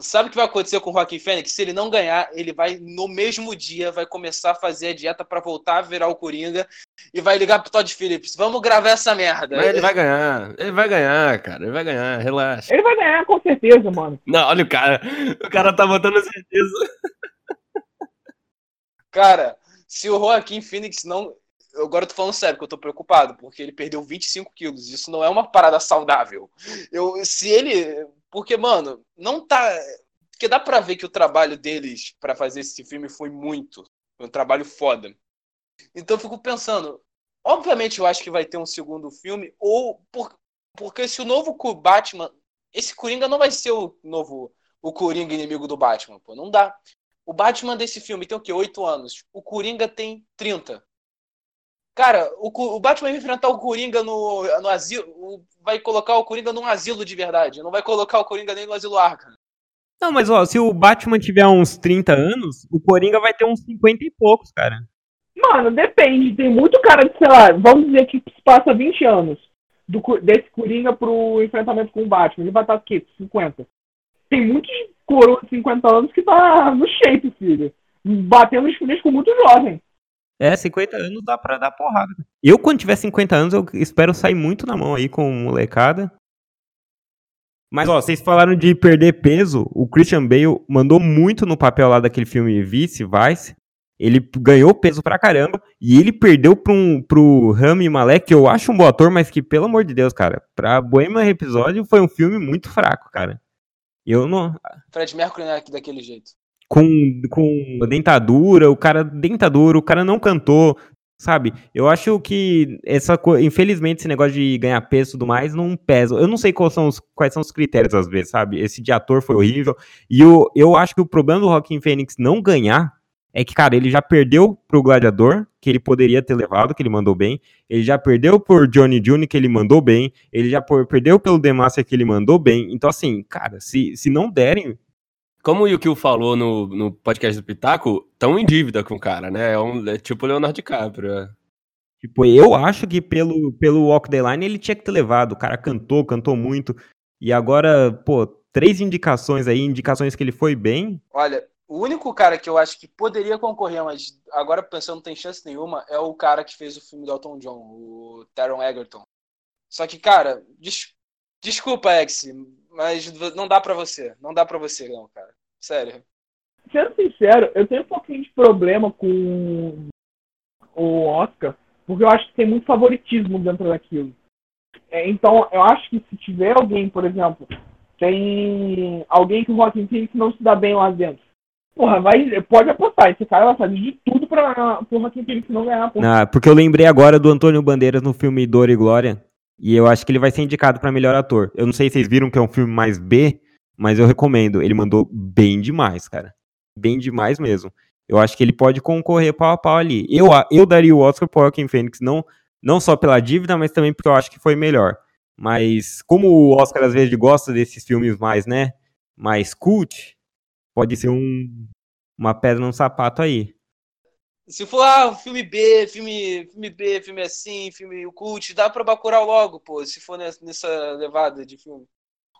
Sabe o que vai acontecer com o Joaquim Fênix? Se ele não ganhar, ele vai, no mesmo dia, vai começar a fazer a dieta para voltar a virar o Coringa e vai ligar pro Todd Phillips. Vamos gravar essa merda. Mas ele vai ganhar, ele vai ganhar, cara, ele vai ganhar, relaxa. Ele vai ganhar com certeza, mano. Não, olha o cara, o cara tá botando certeza. Cara, se o Joaquim Phoenix não. Agora eu tô falando sério, que eu tô preocupado, porque ele perdeu 25 quilos. Isso não é uma parada saudável. Eu, se ele. Porque, mano, não tá. Porque dá pra ver que o trabalho deles pra fazer esse filme foi muito. Foi um trabalho foda. Então eu fico pensando. Obviamente eu acho que vai ter um segundo filme, ou. Por, porque se o novo Batman. Esse Coringa não vai ser o novo. O Coringa inimigo do Batman, pô. Não dá. O Batman desse filme tem o quê? 8 anos. O Coringa tem 30. Cara, o, o Batman vai enfrentar o Coringa no, no asilo. o- Vai colocar o Coringa num asilo de verdade. Não vai colocar o Coringa nem no asilo Arkham. Não, mas ó, se o Batman tiver uns 30 anos, o Coringa vai ter uns 50 e poucos, cara. Mano, depende. Tem muito cara de, sei lá, vamos dizer que se passa 20 anos do, desse Coringa pro enfrentamento com o Batman. Ele vai estar o quê? 50. Tem muitos coroas de 50 anos que tá no shape, filho. Batendo os filhos com muito jovem. É, 50 anos dá pra dar porrada. Eu, quando tiver 50 anos, eu espero sair muito na mão aí com molecada. Mas, ó, vocês falaram de perder peso. O Christian Bale mandou muito no papel lá daquele filme Vice, Vice. Ele ganhou peso pra caramba. E ele perdeu pro, um, pro Rami Malek, que eu acho um bom ator, mas que, pelo amor de Deus, cara, pra Bohemian Episódio foi um filme muito fraco, cara. Eu não. Fred Mercury não é daquele jeito. Com, com dentadura, o cara dentadura, o cara não cantou, sabe? Eu acho que essa infelizmente esse negócio de ganhar peso e tudo mais não pesa. Eu não sei quais são os, quais são os critérios às vezes, sabe? Esse de ator foi horrível. E eu, eu acho que o problema do Joaquin Phoenix não ganhar é que, cara, ele já perdeu pro Gladiador, que ele poderia ter levado, que ele mandou bem. Ele já perdeu por Johnny Jr., que ele mandou bem. Ele já perdeu pelo Demacia, que ele mandou bem. Então, assim, cara, se, se não derem, Como o Yukio falou no, no podcast do Pitaco, tão em dívida com o cara, né? É, um, é tipo o Leonardo DiCaprio. é. Tipo, eu acho que pelo, pelo Walk the Line ele tinha que ter levado. O cara cantou, cantou muito. E agora, pô, três indicações aí, indicações que ele foi bem. Olha, o único cara que eu acho que poderia concorrer, mas agora pensando não tem chance nenhuma, é o cara que fez o filme do Elton John, o Taron Egerton. Só que, cara, des- desculpa, Ex, mas não dá pra você. Não dá pra você, não, cara. Sério. Sendo sincero, eu tenho um pouquinho de problema com o Oscar, porque eu acho que tem muito favoritismo dentro daquilo. É, Então, eu acho que se tiver alguém, por exemplo, tem alguém que o Joaquin Phoenix não se dá bem lá dentro. Porra, vai, pode apostar, esse cara vai fazer de tudo pra, pro Joaquin Phoenix não ganhar. Porra. Ah, porque eu lembrei agora do Antônio Bandeiras no filme Dor e Glória. E eu acho que ele vai ser indicado pra melhor ator. Eu não sei se vocês viram que é um filme mais B, mas eu recomendo. Ele mandou bem demais, cara. Bem demais mesmo. Eu acho que ele pode concorrer pau a pau ali. Eu, eu daria o Oscar pro Joaquin Phoenix, não, não só pela dívida, mas também porque eu acho que foi melhor. Mas como o Oscar às vezes gosta desses filmes mais, né, mais cult, pode ser um, uma pedra no sapato aí. Se for, ah, filme B, filme, filme B, filme assim, filme cult, dá pra Bacurau logo, pô, se for nessa, nessa levada de filme.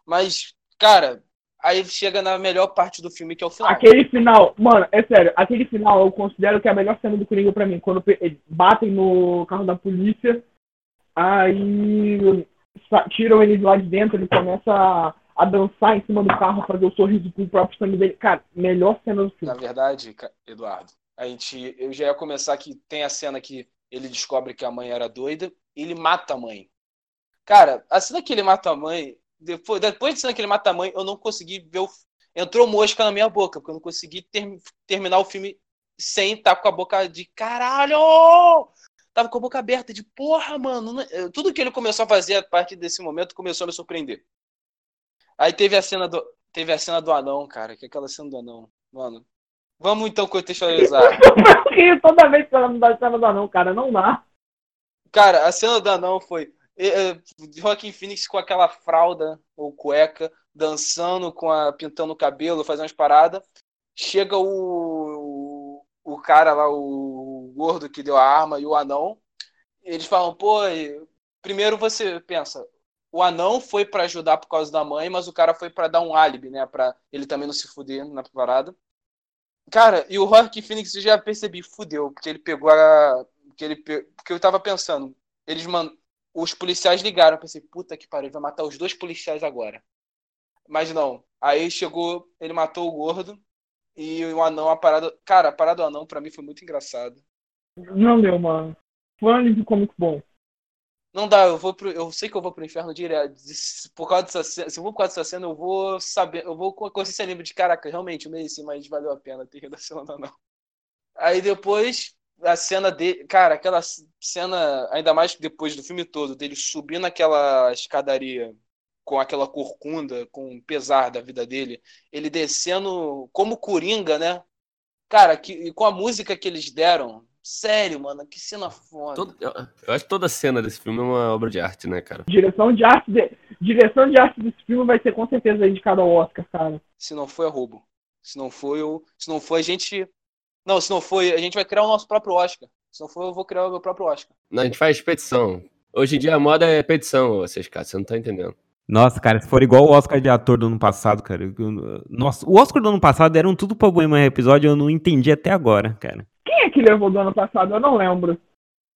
Mas, cara, aí chega na melhor parte do filme, que é o final. Aquele final, mano, é sério, aquele final eu considero que é a melhor cena do Coringa pra mim. Quando eles batem no carro da polícia, aí tiram ele lá de dentro, ele começa a, a dançar em cima do carro, fazer o sorriso com o próprio sangue dele. Cara, melhor cena do Na filme. verdade, ca- Eduardo, a gente, eu já ia começar que tem a cena que ele descobre que a mãe era doida ele mata a mãe. Cara, a cena que ele mata a mãe, depois, depois da cena que ele mata a mãe, eu não consegui ver o. Entrou mosca na minha boca, porque eu não consegui ter- terminar o filme sem estar com a boca de caralho! Tava com a boca aberta de porra, mano. não- é- Tudo que ele começou a fazer a partir desse momento começou a me surpreender. Aí teve a cena do, teve a cena do anão, cara, que é aquela cena do anão. Mano, vamos então contextualizar. Eu toda vez que ela não dá cena do anão, cara, não dá. Cara, a cena do anão foi Joaquim Phoenix com aquela fralda ou cueca, dançando, com a, pintando o cabelo, fazendo umas paradas. Chega o, o, o cara lá, o gordo que deu a arma e o anão. Eles falam, pô, primeiro você pensa, o anão foi pra ajudar por causa da mãe, mas o cara foi pra dar um álibi, né? Pra ele também não se fuder na parada. Cara, e o Joaquim Phoenix eu já percebi, fudeu, porque ele pegou a. Porque, ele pe... porque eu tava pensando, eles man... os policiais ligaram, eu pensei, puta que pariu, vai matar os dois policiais agora. Mas não. Aí chegou, ele matou o gordo e o anão, a parada. Cara, a parada do anão pra mim foi muito engraçado. Não deu, mano. Foi um alívio cômico bom. Não dá, eu vou pro, eu sei que eu vou pro inferno direto. Por causa dessa cena, se eu vou por causa dessa cena, eu vou saber, eu vou com a consciência livre de caraca, realmente, eu mereci, mas valeu a pena ter ido cena do anão. Aí depois, a cena dele, cara, aquela cena, ainda mais depois do filme todo, dele subindo aquela escadaria com aquela corcunda, com o pesar da vida dele, ele descendo como Coringa, né? Cara, que, com a música que eles deram, sério, mano, que cena foda. Todo- eu, eu acho que toda cena desse filme é uma obra de arte, né, cara? Direção de arte, de... direção de arte desse filme vai ser com certeza indicada ao Oscar, cara. Se não foi, é roubo. Se não foi, eu... se não foi, a gente. Não, se não foi, a gente vai criar o nosso próprio Oscar. Se não for, eu vou criar o meu próprio Oscar. Não, a gente faz petição. Hoje em dia a moda é petição, vocês, cara, você não tá entendendo. Nossa, cara, se for igual o Oscar de ator do ano passado, cara. eu- nossa, o Oscar do ano passado eram tudo problema episódio, eu não entendi até agora, cara. Quem é que levou do ano passado? Eu não lembro.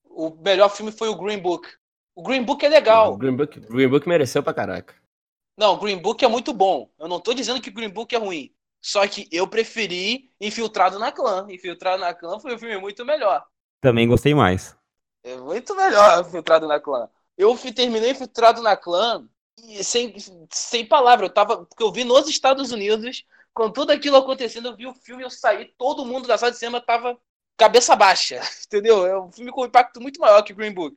O melhor filme foi o Green Book. O Green Book é legal. O Green Book, Green Book mereceu pra caraca. Não, o Green Book é muito bom. Eu não tô dizendo que o Green Book é ruim. Só que eu preferi Infiltrado na Clã. Infiltrado na Clã foi um filme muito melhor. Também gostei mais. É muito melhor Infiltrado na Clã. Eu terminei Infiltrado na Clã e sem, sem palavra. Eu tava. Porque eu vi nos Estados Unidos, com tudo aquilo acontecendo, eu vi o filme, eu saí, todo mundo da sala de cinema tava cabeça baixa. Entendeu? É um filme com impacto muito maior que Green Book.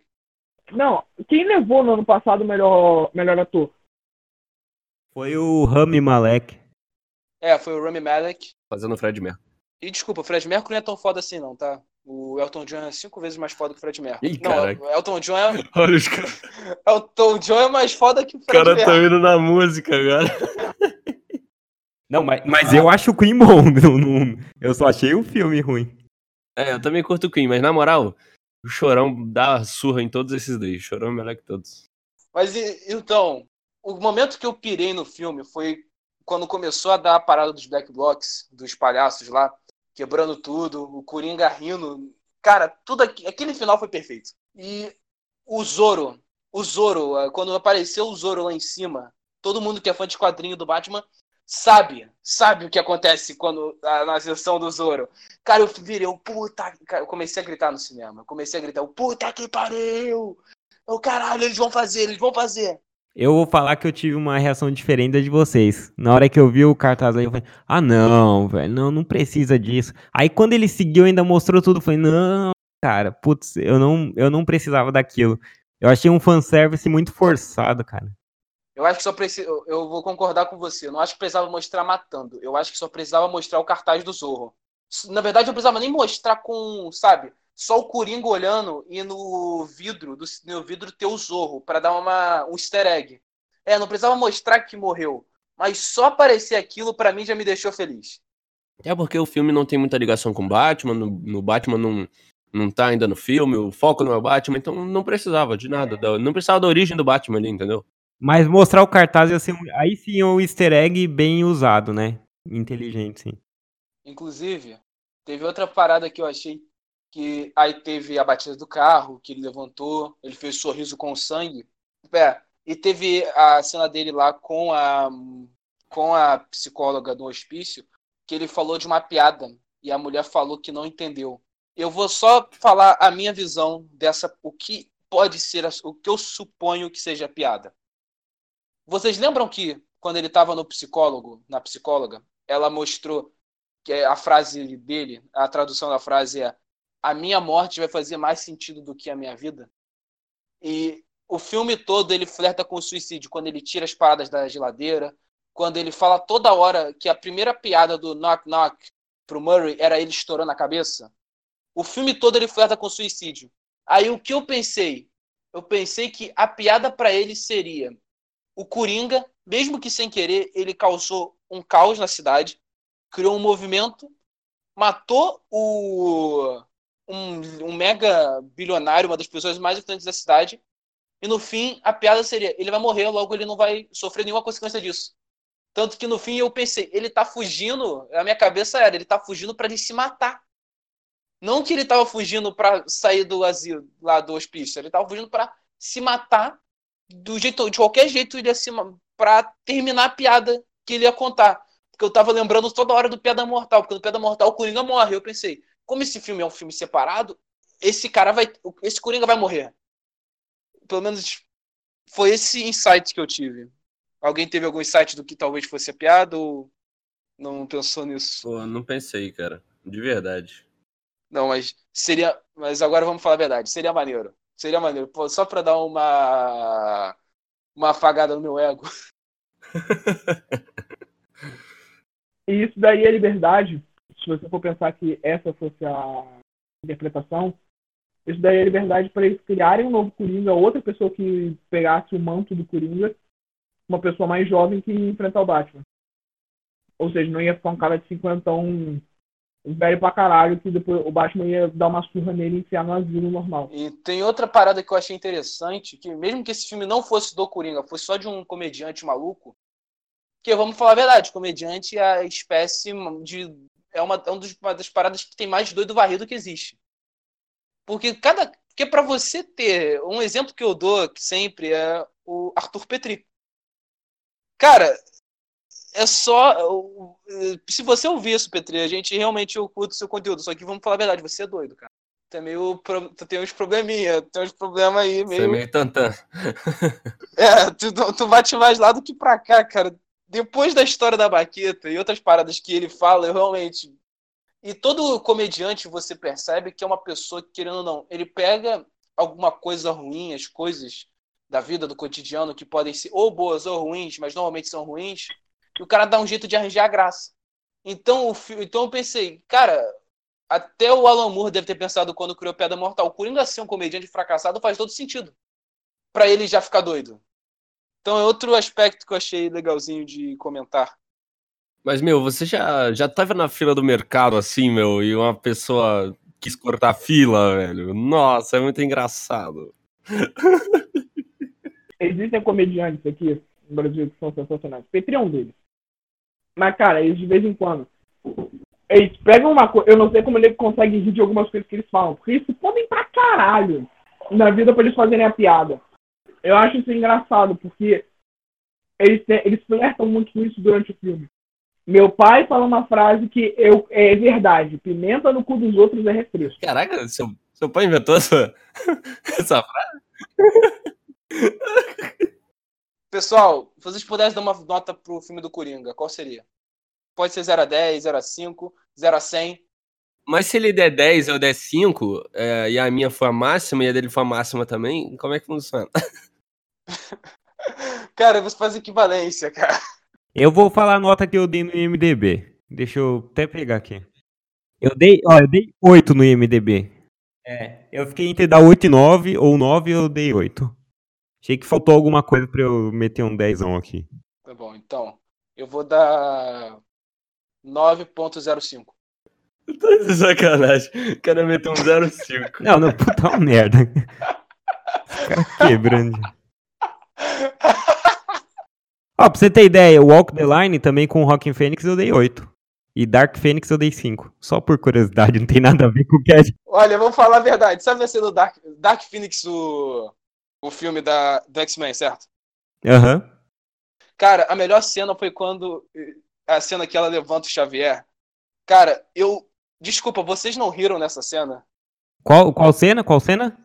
Não, quem levou no ano passado o melhor, melhor ator? Foi o Rami Malek. É, foi o Rami Malek. Fazendo o Fred Mercury. E desculpa, o Fred Mercury não é tão foda assim, não, tá? O Elton John é cinco vezes mais foda que o Fred Mercury. Ih, não, caraca. o Elton John é, Olha os caras. Elton John é mais foda que o Fred Cara Mercury. tá indo na música agora. Não, mas, mas eu acho o Queen bom. não- não- eu só achei o filme ruim. É, eu também curto o Queen, mas na moral, o Chorão dá surra em todos esses dois. O Chorão é melhor que todos. Mas então, o momento que eu pirei no filme foi quando começou a dar a parada dos Black Blocks, dos palhaços lá, quebrando tudo, o Coringa rindo. Cara, tudo aqui, aquele final foi perfeito. E o Zoro, o Zoro, ah, quando apareceu o Zoro lá em cima, todo mundo que é fã de quadrinho do Batman sabe, sabe o que acontece quando na sessão do Zoro. Cara, eu virei, o puta, cara, eu comecei a gritar no cinema, eu comecei a gritar, o puta que pariu! O caralho, eles vão fazer, eles vão fazer. Eu vou falar que eu tive uma reação diferente da de vocês. Na hora que eu vi o cartaz aí, eu falei, ah não, velho, não, não precisa disso. Aí quando ele seguiu, ainda mostrou tudo, eu falei, não, cara, putz, eu não, eu não precisava daquilo. Eu achei um fanservice muito forçado, cara. Eu acho que só precisa. Eu eu vou concordar com você. Eu não acho que precisava mostrar matando. Eu acho que só precisava mostrar o cartaz do Zorro. Na verdade, não precisava nem mostrar com, sabe, só o Coringa olhando e no vidro, do, no vidro ter o Zorro, pra dar uma, um easter egg. É, não precisava mostrar que morreu. Mas só aparecer aquilo, pra mim, já me deixou feliz. É porque o filme não tem muita ligação com Batman, no, no Batman não, não tá ainda no filme, o foco não é o Batman, então não precisava de nada. da- não precisava da origem do Batman ali, entendeu? Mas mostrar o cartaz ia ser um, aí sim é um easter egg bem usado, né? Inteligente, sim. Inclusive, teve outra parada que eu achei que aí teve a batida do carro, que ele levantou, ele fez sorriso com sangue. É, e teve a cena dele lá com a com a psicóloga do hospício, que ele falou de uma piada e a mulher falou que não entendeu. Eu vou só falar a minha visão dessa o que pode ser o que eu suponho que seja piada. Vocês lembram que quando ele estava no psicólogo, na psicóloga, ela mostrou que é a frase dele, a tradução da frase é a minha morte vai fazer mais sentido do que a minha vida. E o filme todo ele flerta com o suicídio, quando ele tira as paradas da geladeira, quando ele fala toda hora que a primeira piada do knock knock pro Murray era ele estourando a cabeça. O filme todo ele flerta com o suicídio. Aí o que eu pensei? Eu pensei que a piada para ele seria o Coringa, mesmo que sem querer, ele causou um caos na cidade, criou um movimento, matou o um, um mega bilionário, uma das pessoas mais influentes da cidade, e no fim a piada seria: ele vai morrer, logo ele não vai sofrer nenhuma consequência disso. Tanto que no fim eu pensei, ele tá fugindo, a minha cabeça era, ele tá fugindo para ele se matar. Não que ele tava fugindo para sair do asilo, lá do hospício, ele tava fugindo para se matar do jeito, de qualquer jeito ele ia se ma- pra terminar a piada que ele ia contar. Porque eu tava lembrando toda hora do Piada Mortal, porque no Piada Mortal o Coringa morre. Eu pensei, como esse filme é um filme separado, esse cara vai. Esse Coringa vai morrer. Pelo menos foi esse insight que eu tive. Alguém teve algum insight do que talvez fosse a piada ou não pensou nisso? Pô, não pensei, cara. De verdade. Não, mas seria. Mas agora vamos falar a verdade. Seria maneiro. Seria maneiro. Pô, só pra dar uma. Uma afagada no meu ego. E isso daí é liberdade. Se você for pensar que essa fosse a interpretação, isso daí é liberdade para eles criarem um novo Coringa, outra pessoa que pegasse o manto do Coringa, uma pessoa mais jovem que enfrentar o Batman. Ou seja, não ia ficar um cara de 50 um velho pra caralho, que depois o Batman ia dar uma surra nele e enfiar no asilo normal. E tem outra parada que eu achei interessante, que mesmo que esse filme não fosse do Coringa, fosse só de um comediante maluco, que vamos falar a verdade, comediante é a espécie de. É uma, é uma das paradas que tem mais doido varrido que existe. Porque cada. Porque para você ter. Um exemplo que eu dou sempre é o Arthur Petri. Cara, é só. Se você ouvir isso, Petri, a gente realmente curto o seu conteúdo. Só que vamos falar a verdade, você é doido, cara. Tu, é meio, tu tem uns probleminha, tem uns problemas aí meio. Você é meio tantã. é, tu, tu bate mais lá do que pra cá, cara. Depois da história da Baqueta e outras paradas que ele fala, eu realmente. E todo comediante você percebe que é uma pessoa que, querendo ou não, ele pega alguma coisa ruim, as coisas da vida, do cotidiano, que podem ser ou boas ou ruins, mas normalmente são ruins, e o cara dá um jeito de arranjar a graça. Então, o, então eu pensei, cara, até o Alan Moore deve ter pensado quando criou Pedra Mortal. O Coringa ser um comediante fracassado faz todo sentido. para ele já ficar doido. Então é outro aspecto que eu achei legalzinho de comentar. Mas, meu, você já, já tava na fila do mercado assim, meu, e uma pessoa quis cortar a fila, velho. Nossa, é muito engraçado. Existem comediantes aqui no Brasil que são sensacionais. Petri é um deles. Mas, cara, eles de vez em quando. Eles pegam uma coisa. Eu não sei como ele consegue rir de algumas coisas que eles falam. Porque eles se podem pra caralho na vida pra eles fazerem a piada. Eu acho isso engraçado, porque eles, eles flertam muito com isso durante o filme. Meu pai fala uma frase que eu, é verdade: pimenta no cu dos outros é refresco. Caraca, seu, seu pai inventou essa, essa frase? Pessoal, se vocês pudessem dar uma nota pro filme do Coringa, qual seria? Pode ser 0 a 10, 0 a 5, 0 a 100. Mas se ele der 10 eu der 5, é, e a minha for a máxima e a dele for a máxima também, como é que funciona? cara, você faz equivalência, cara. Eu vou falar a nota que eu dei no IMDB. Deixa eu até pegar aqui. Eu dei, ó, eu dei 8 no IMDB. É, eu fiquei entre dar 8 e 9, ou 9 eu dei 8. Achei que faltou alguma coisa pra eu meter um 10 aqui. Tá bom, então. Eu vou dar 9.05. Tá de sacanagem. O cara meteu um 0,5. Não, não, puta uma merda. Quebrando. Ó, pra você ter ideia, Walk the Line também com Rockin' Fênix eu dei 8. E Dark Phoenix eu dei 5. Só por curiosidade, não tem nada a ver com o que é. Olha, vamos falar a verdade. Sabe a cena do Dark, Dark Phoenix, o, o filme da, do X-Men, certo? Aham. Uhum. Cara, a melhor cena foi quando. A cena que ela levanta o Xavier. Cara, eu. Desculpa, vocês não riram nessa cena? Qual, qual cena? Qual cena?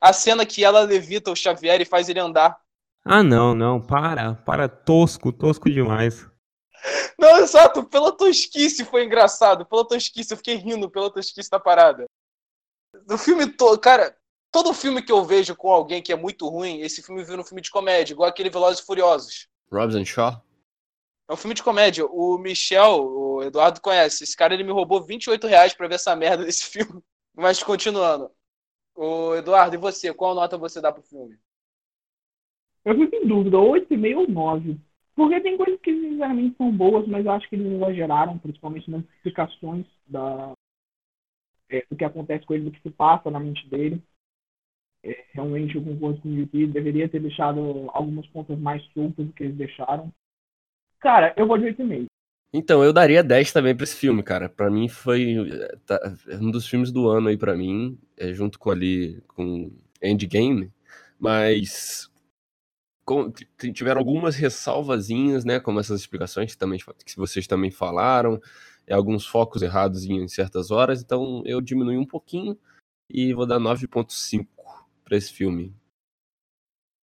A cena que ela levita o Xavier e faz ele andar. Ah, não, não. Para. Para. Tosco. Tosco demais. Não, exato. Pela tosquice foi engraçado. Pela tosquice. Eu fiquei rindo pela tosquice da parada. Do filme todo. Cara, todo filme que eu vejo com alguém que é muito ruim, esse filme vira um filme de comédia, igual aquele Velozes e Furiosos. Robson Shaw? É um filme de comédia. O Michel, o Eduardo conhece. Esse cara ele me roubou 28 reais pra ver essa merda desse filme. Mas continuando. O Eduardo, e você? Qual nota você dá pro filme? Eu fico em dúvida, 8,5 ou 9. Porque tem coisas que sinceramente são boas, mas eu acho que eles exageraram, principalmente nas explicações da, é, do que acontece com ele, do que se passa na mente dele. É, realmente eu concordo com o Yuki, deveria ter deixado algumas pontas mais soltas do que eles deixaram. Cara, eu vou de 8,5. Então, eu daria 10 também pra esse filme, cara. Pra mim foi tá, um dos filmes do ano aí pra mim, é, junto com ali, com Endgame. Mas tiveram algumas ressalvazinhas, né, como essas explicações que, também, que vocês também falaram, e alguns focos errados em certas horas, então eu diminui um pouquinho e vou dar 9.5 para esse filme.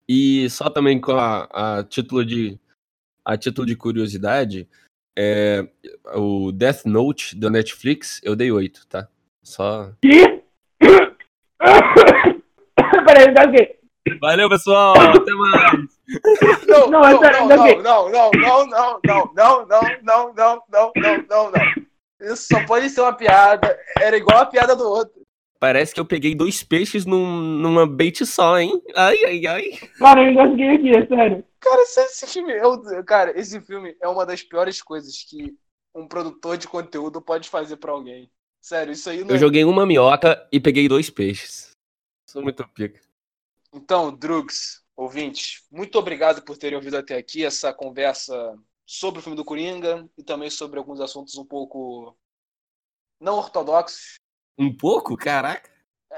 E só também com a, a título de a título de curiosidade, é, o Death Note da Netflix, eu dei 8, tá? Só. Que? Peraí, engasguei. Valeu, pessoal. Até mais. Não, não, não, não, não, não, não, não, não, não, não, não, não, não, não, não, não. Isso só pode ser uma piada. Era igual a piada do outro. Parece que eu peguei dois peixes num, numa bait só, hein? Ai, ai, ai. Cara, eu engasguei aqui, é sério. Cara, esse, esse filme. Eu, cara, esse filme é uma das piores coisas que um produtor de conteúdo pode fazer pra alguém. Sério, isso aí não Eu é... joguei uma minhoca e peguei dois peixes. Sou muito pica. Então, Drugs, ouvintes, muito obrigado por terem ouvido até aqui essa conversa sobre o filme do Coringa e também sobre alguns assuntos um pouco não ortodoxos. Um pouco? Caraca.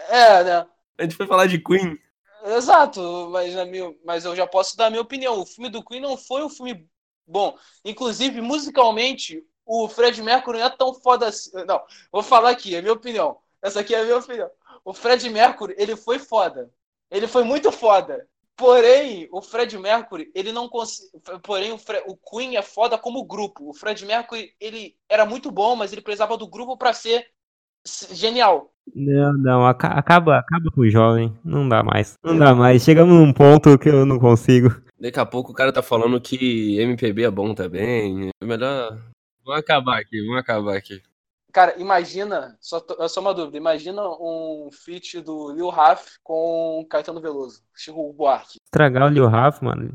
É, né? A gente foi falar de Queen. Exato, mas, na minha, mas eu já posso dar a minha opinião. O filme do Queen não foi um filme bom. Inclusive, musicalmente, o Fred Mercury não é tão foda assim. Não, vou falar aqui, é a minha opinião. Essa aqui é a minha opinião. O Fred Mercury, ele foi foda. Ele foi muito foda. Porém, o Fred Mercury, ele não consegue. Porém, o, Fre... o Queen é foda como grupo. O Fred Mercury, ele era muito bom, mas ele precisava do grupo para ser genial. Não, não, aca- acaba, acaba com o jovem. Não dá mais. Não dá mais. Chegamos num ponto que eu não consigo. Daqui a pouco o cara tá falando que MPB é bom também. É melhor. Vamos acabar aqui, vamos acabar aqui. Cara, imagina, só, só uma dúvida, imagina um feat do Lil Raf com Caetano Veloso, Chico Buarque. Estragar o Lil Rafa, mano.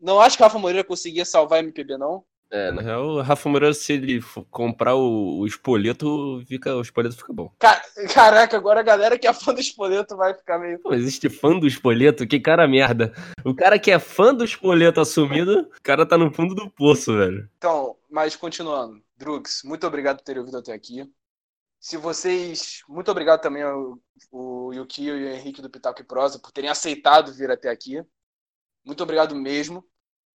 Não acho que o Rafa Moreira conseguia salvar a MPB, não? É, na real, o Rafa Moreira, se ele comprar o, o espoleto, fica, o espoleto fica bom. Ca- Caraca, agora a galera que é fã do Espoleto vai ficar meio. Existe fã do espoleto? Que cara merda. O cara que é fã do espoleto assumido, o cara tá no fundo do poço, velho. Então, mas continuando. Drugs, muito obrigado por terem ouvido até aqui. Se vocês. Muito obrigado também ao o Yukio e o Henrique do Pitaco e Prosa por terem aceitado vir até aqui. Muito obrigado mesmo.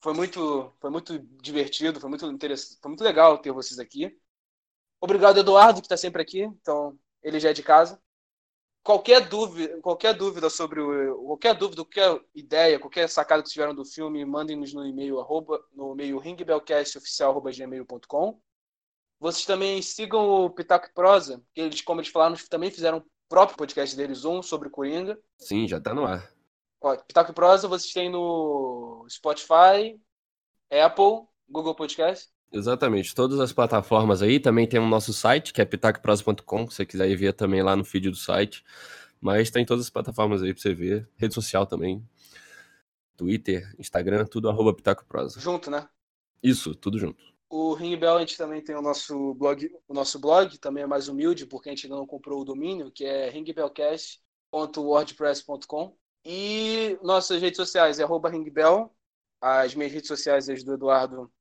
Foi muito, foi muito divertido, foi muito interessante, foi muito legal ter vocês aqui. Obrigado, Eduardo, que está sempre aqui. Então, ele já é de casa. Qualquer dúvida, qualquer dúvida sobre o, qualquer dúvida, qualquer ideia, qualquer sacada que tiveram do filme, mandem-nos no e-mail arroba, no e-mail ringbellcastoficial@gmail.com. Vocês também sigam o Pitaco Prosa, que eles, como eles falaram, também fizeram o próprio podcast deles, um sobre Coringa. Sim, já tá no ar. Ó, Pitaco e Prosa vocês têm no Spotify, Apple, Google Podcast. Exatamente, todas as plataformas aí, também tem o nosso site, que é pitacoprosa.com, se você quiser ir ver também lá no feed do site. Mas tem todas as plataformas aí pra você ver, rede social também, Twitter, Instagram, tudo arroba pitacoprosa. Junto, né? Isso, tudo junto. O Ring Bell, a gente também tem o nosso blog, o nosso blog também é mais humilde, porque a gente ainda não comprou o domínio, que é ringbellcast.wordpress.com. E nossas redes sociais é ringbell. As minhas redes sociais, as do Eduardo,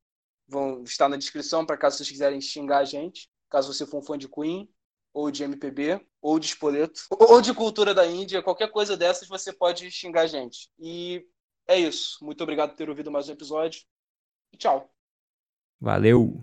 vão estar na descrição para caso vocês quiserem xingar a gente. Caso você for um fã de Queen, ou de MPB, ou de Spoleto, ou de cultura da Índia, qualquer coisa dessas você pode xingar a gente. E é isso. Muito obrigado por ter ouvido mais um episódio. E tchau. Valeu.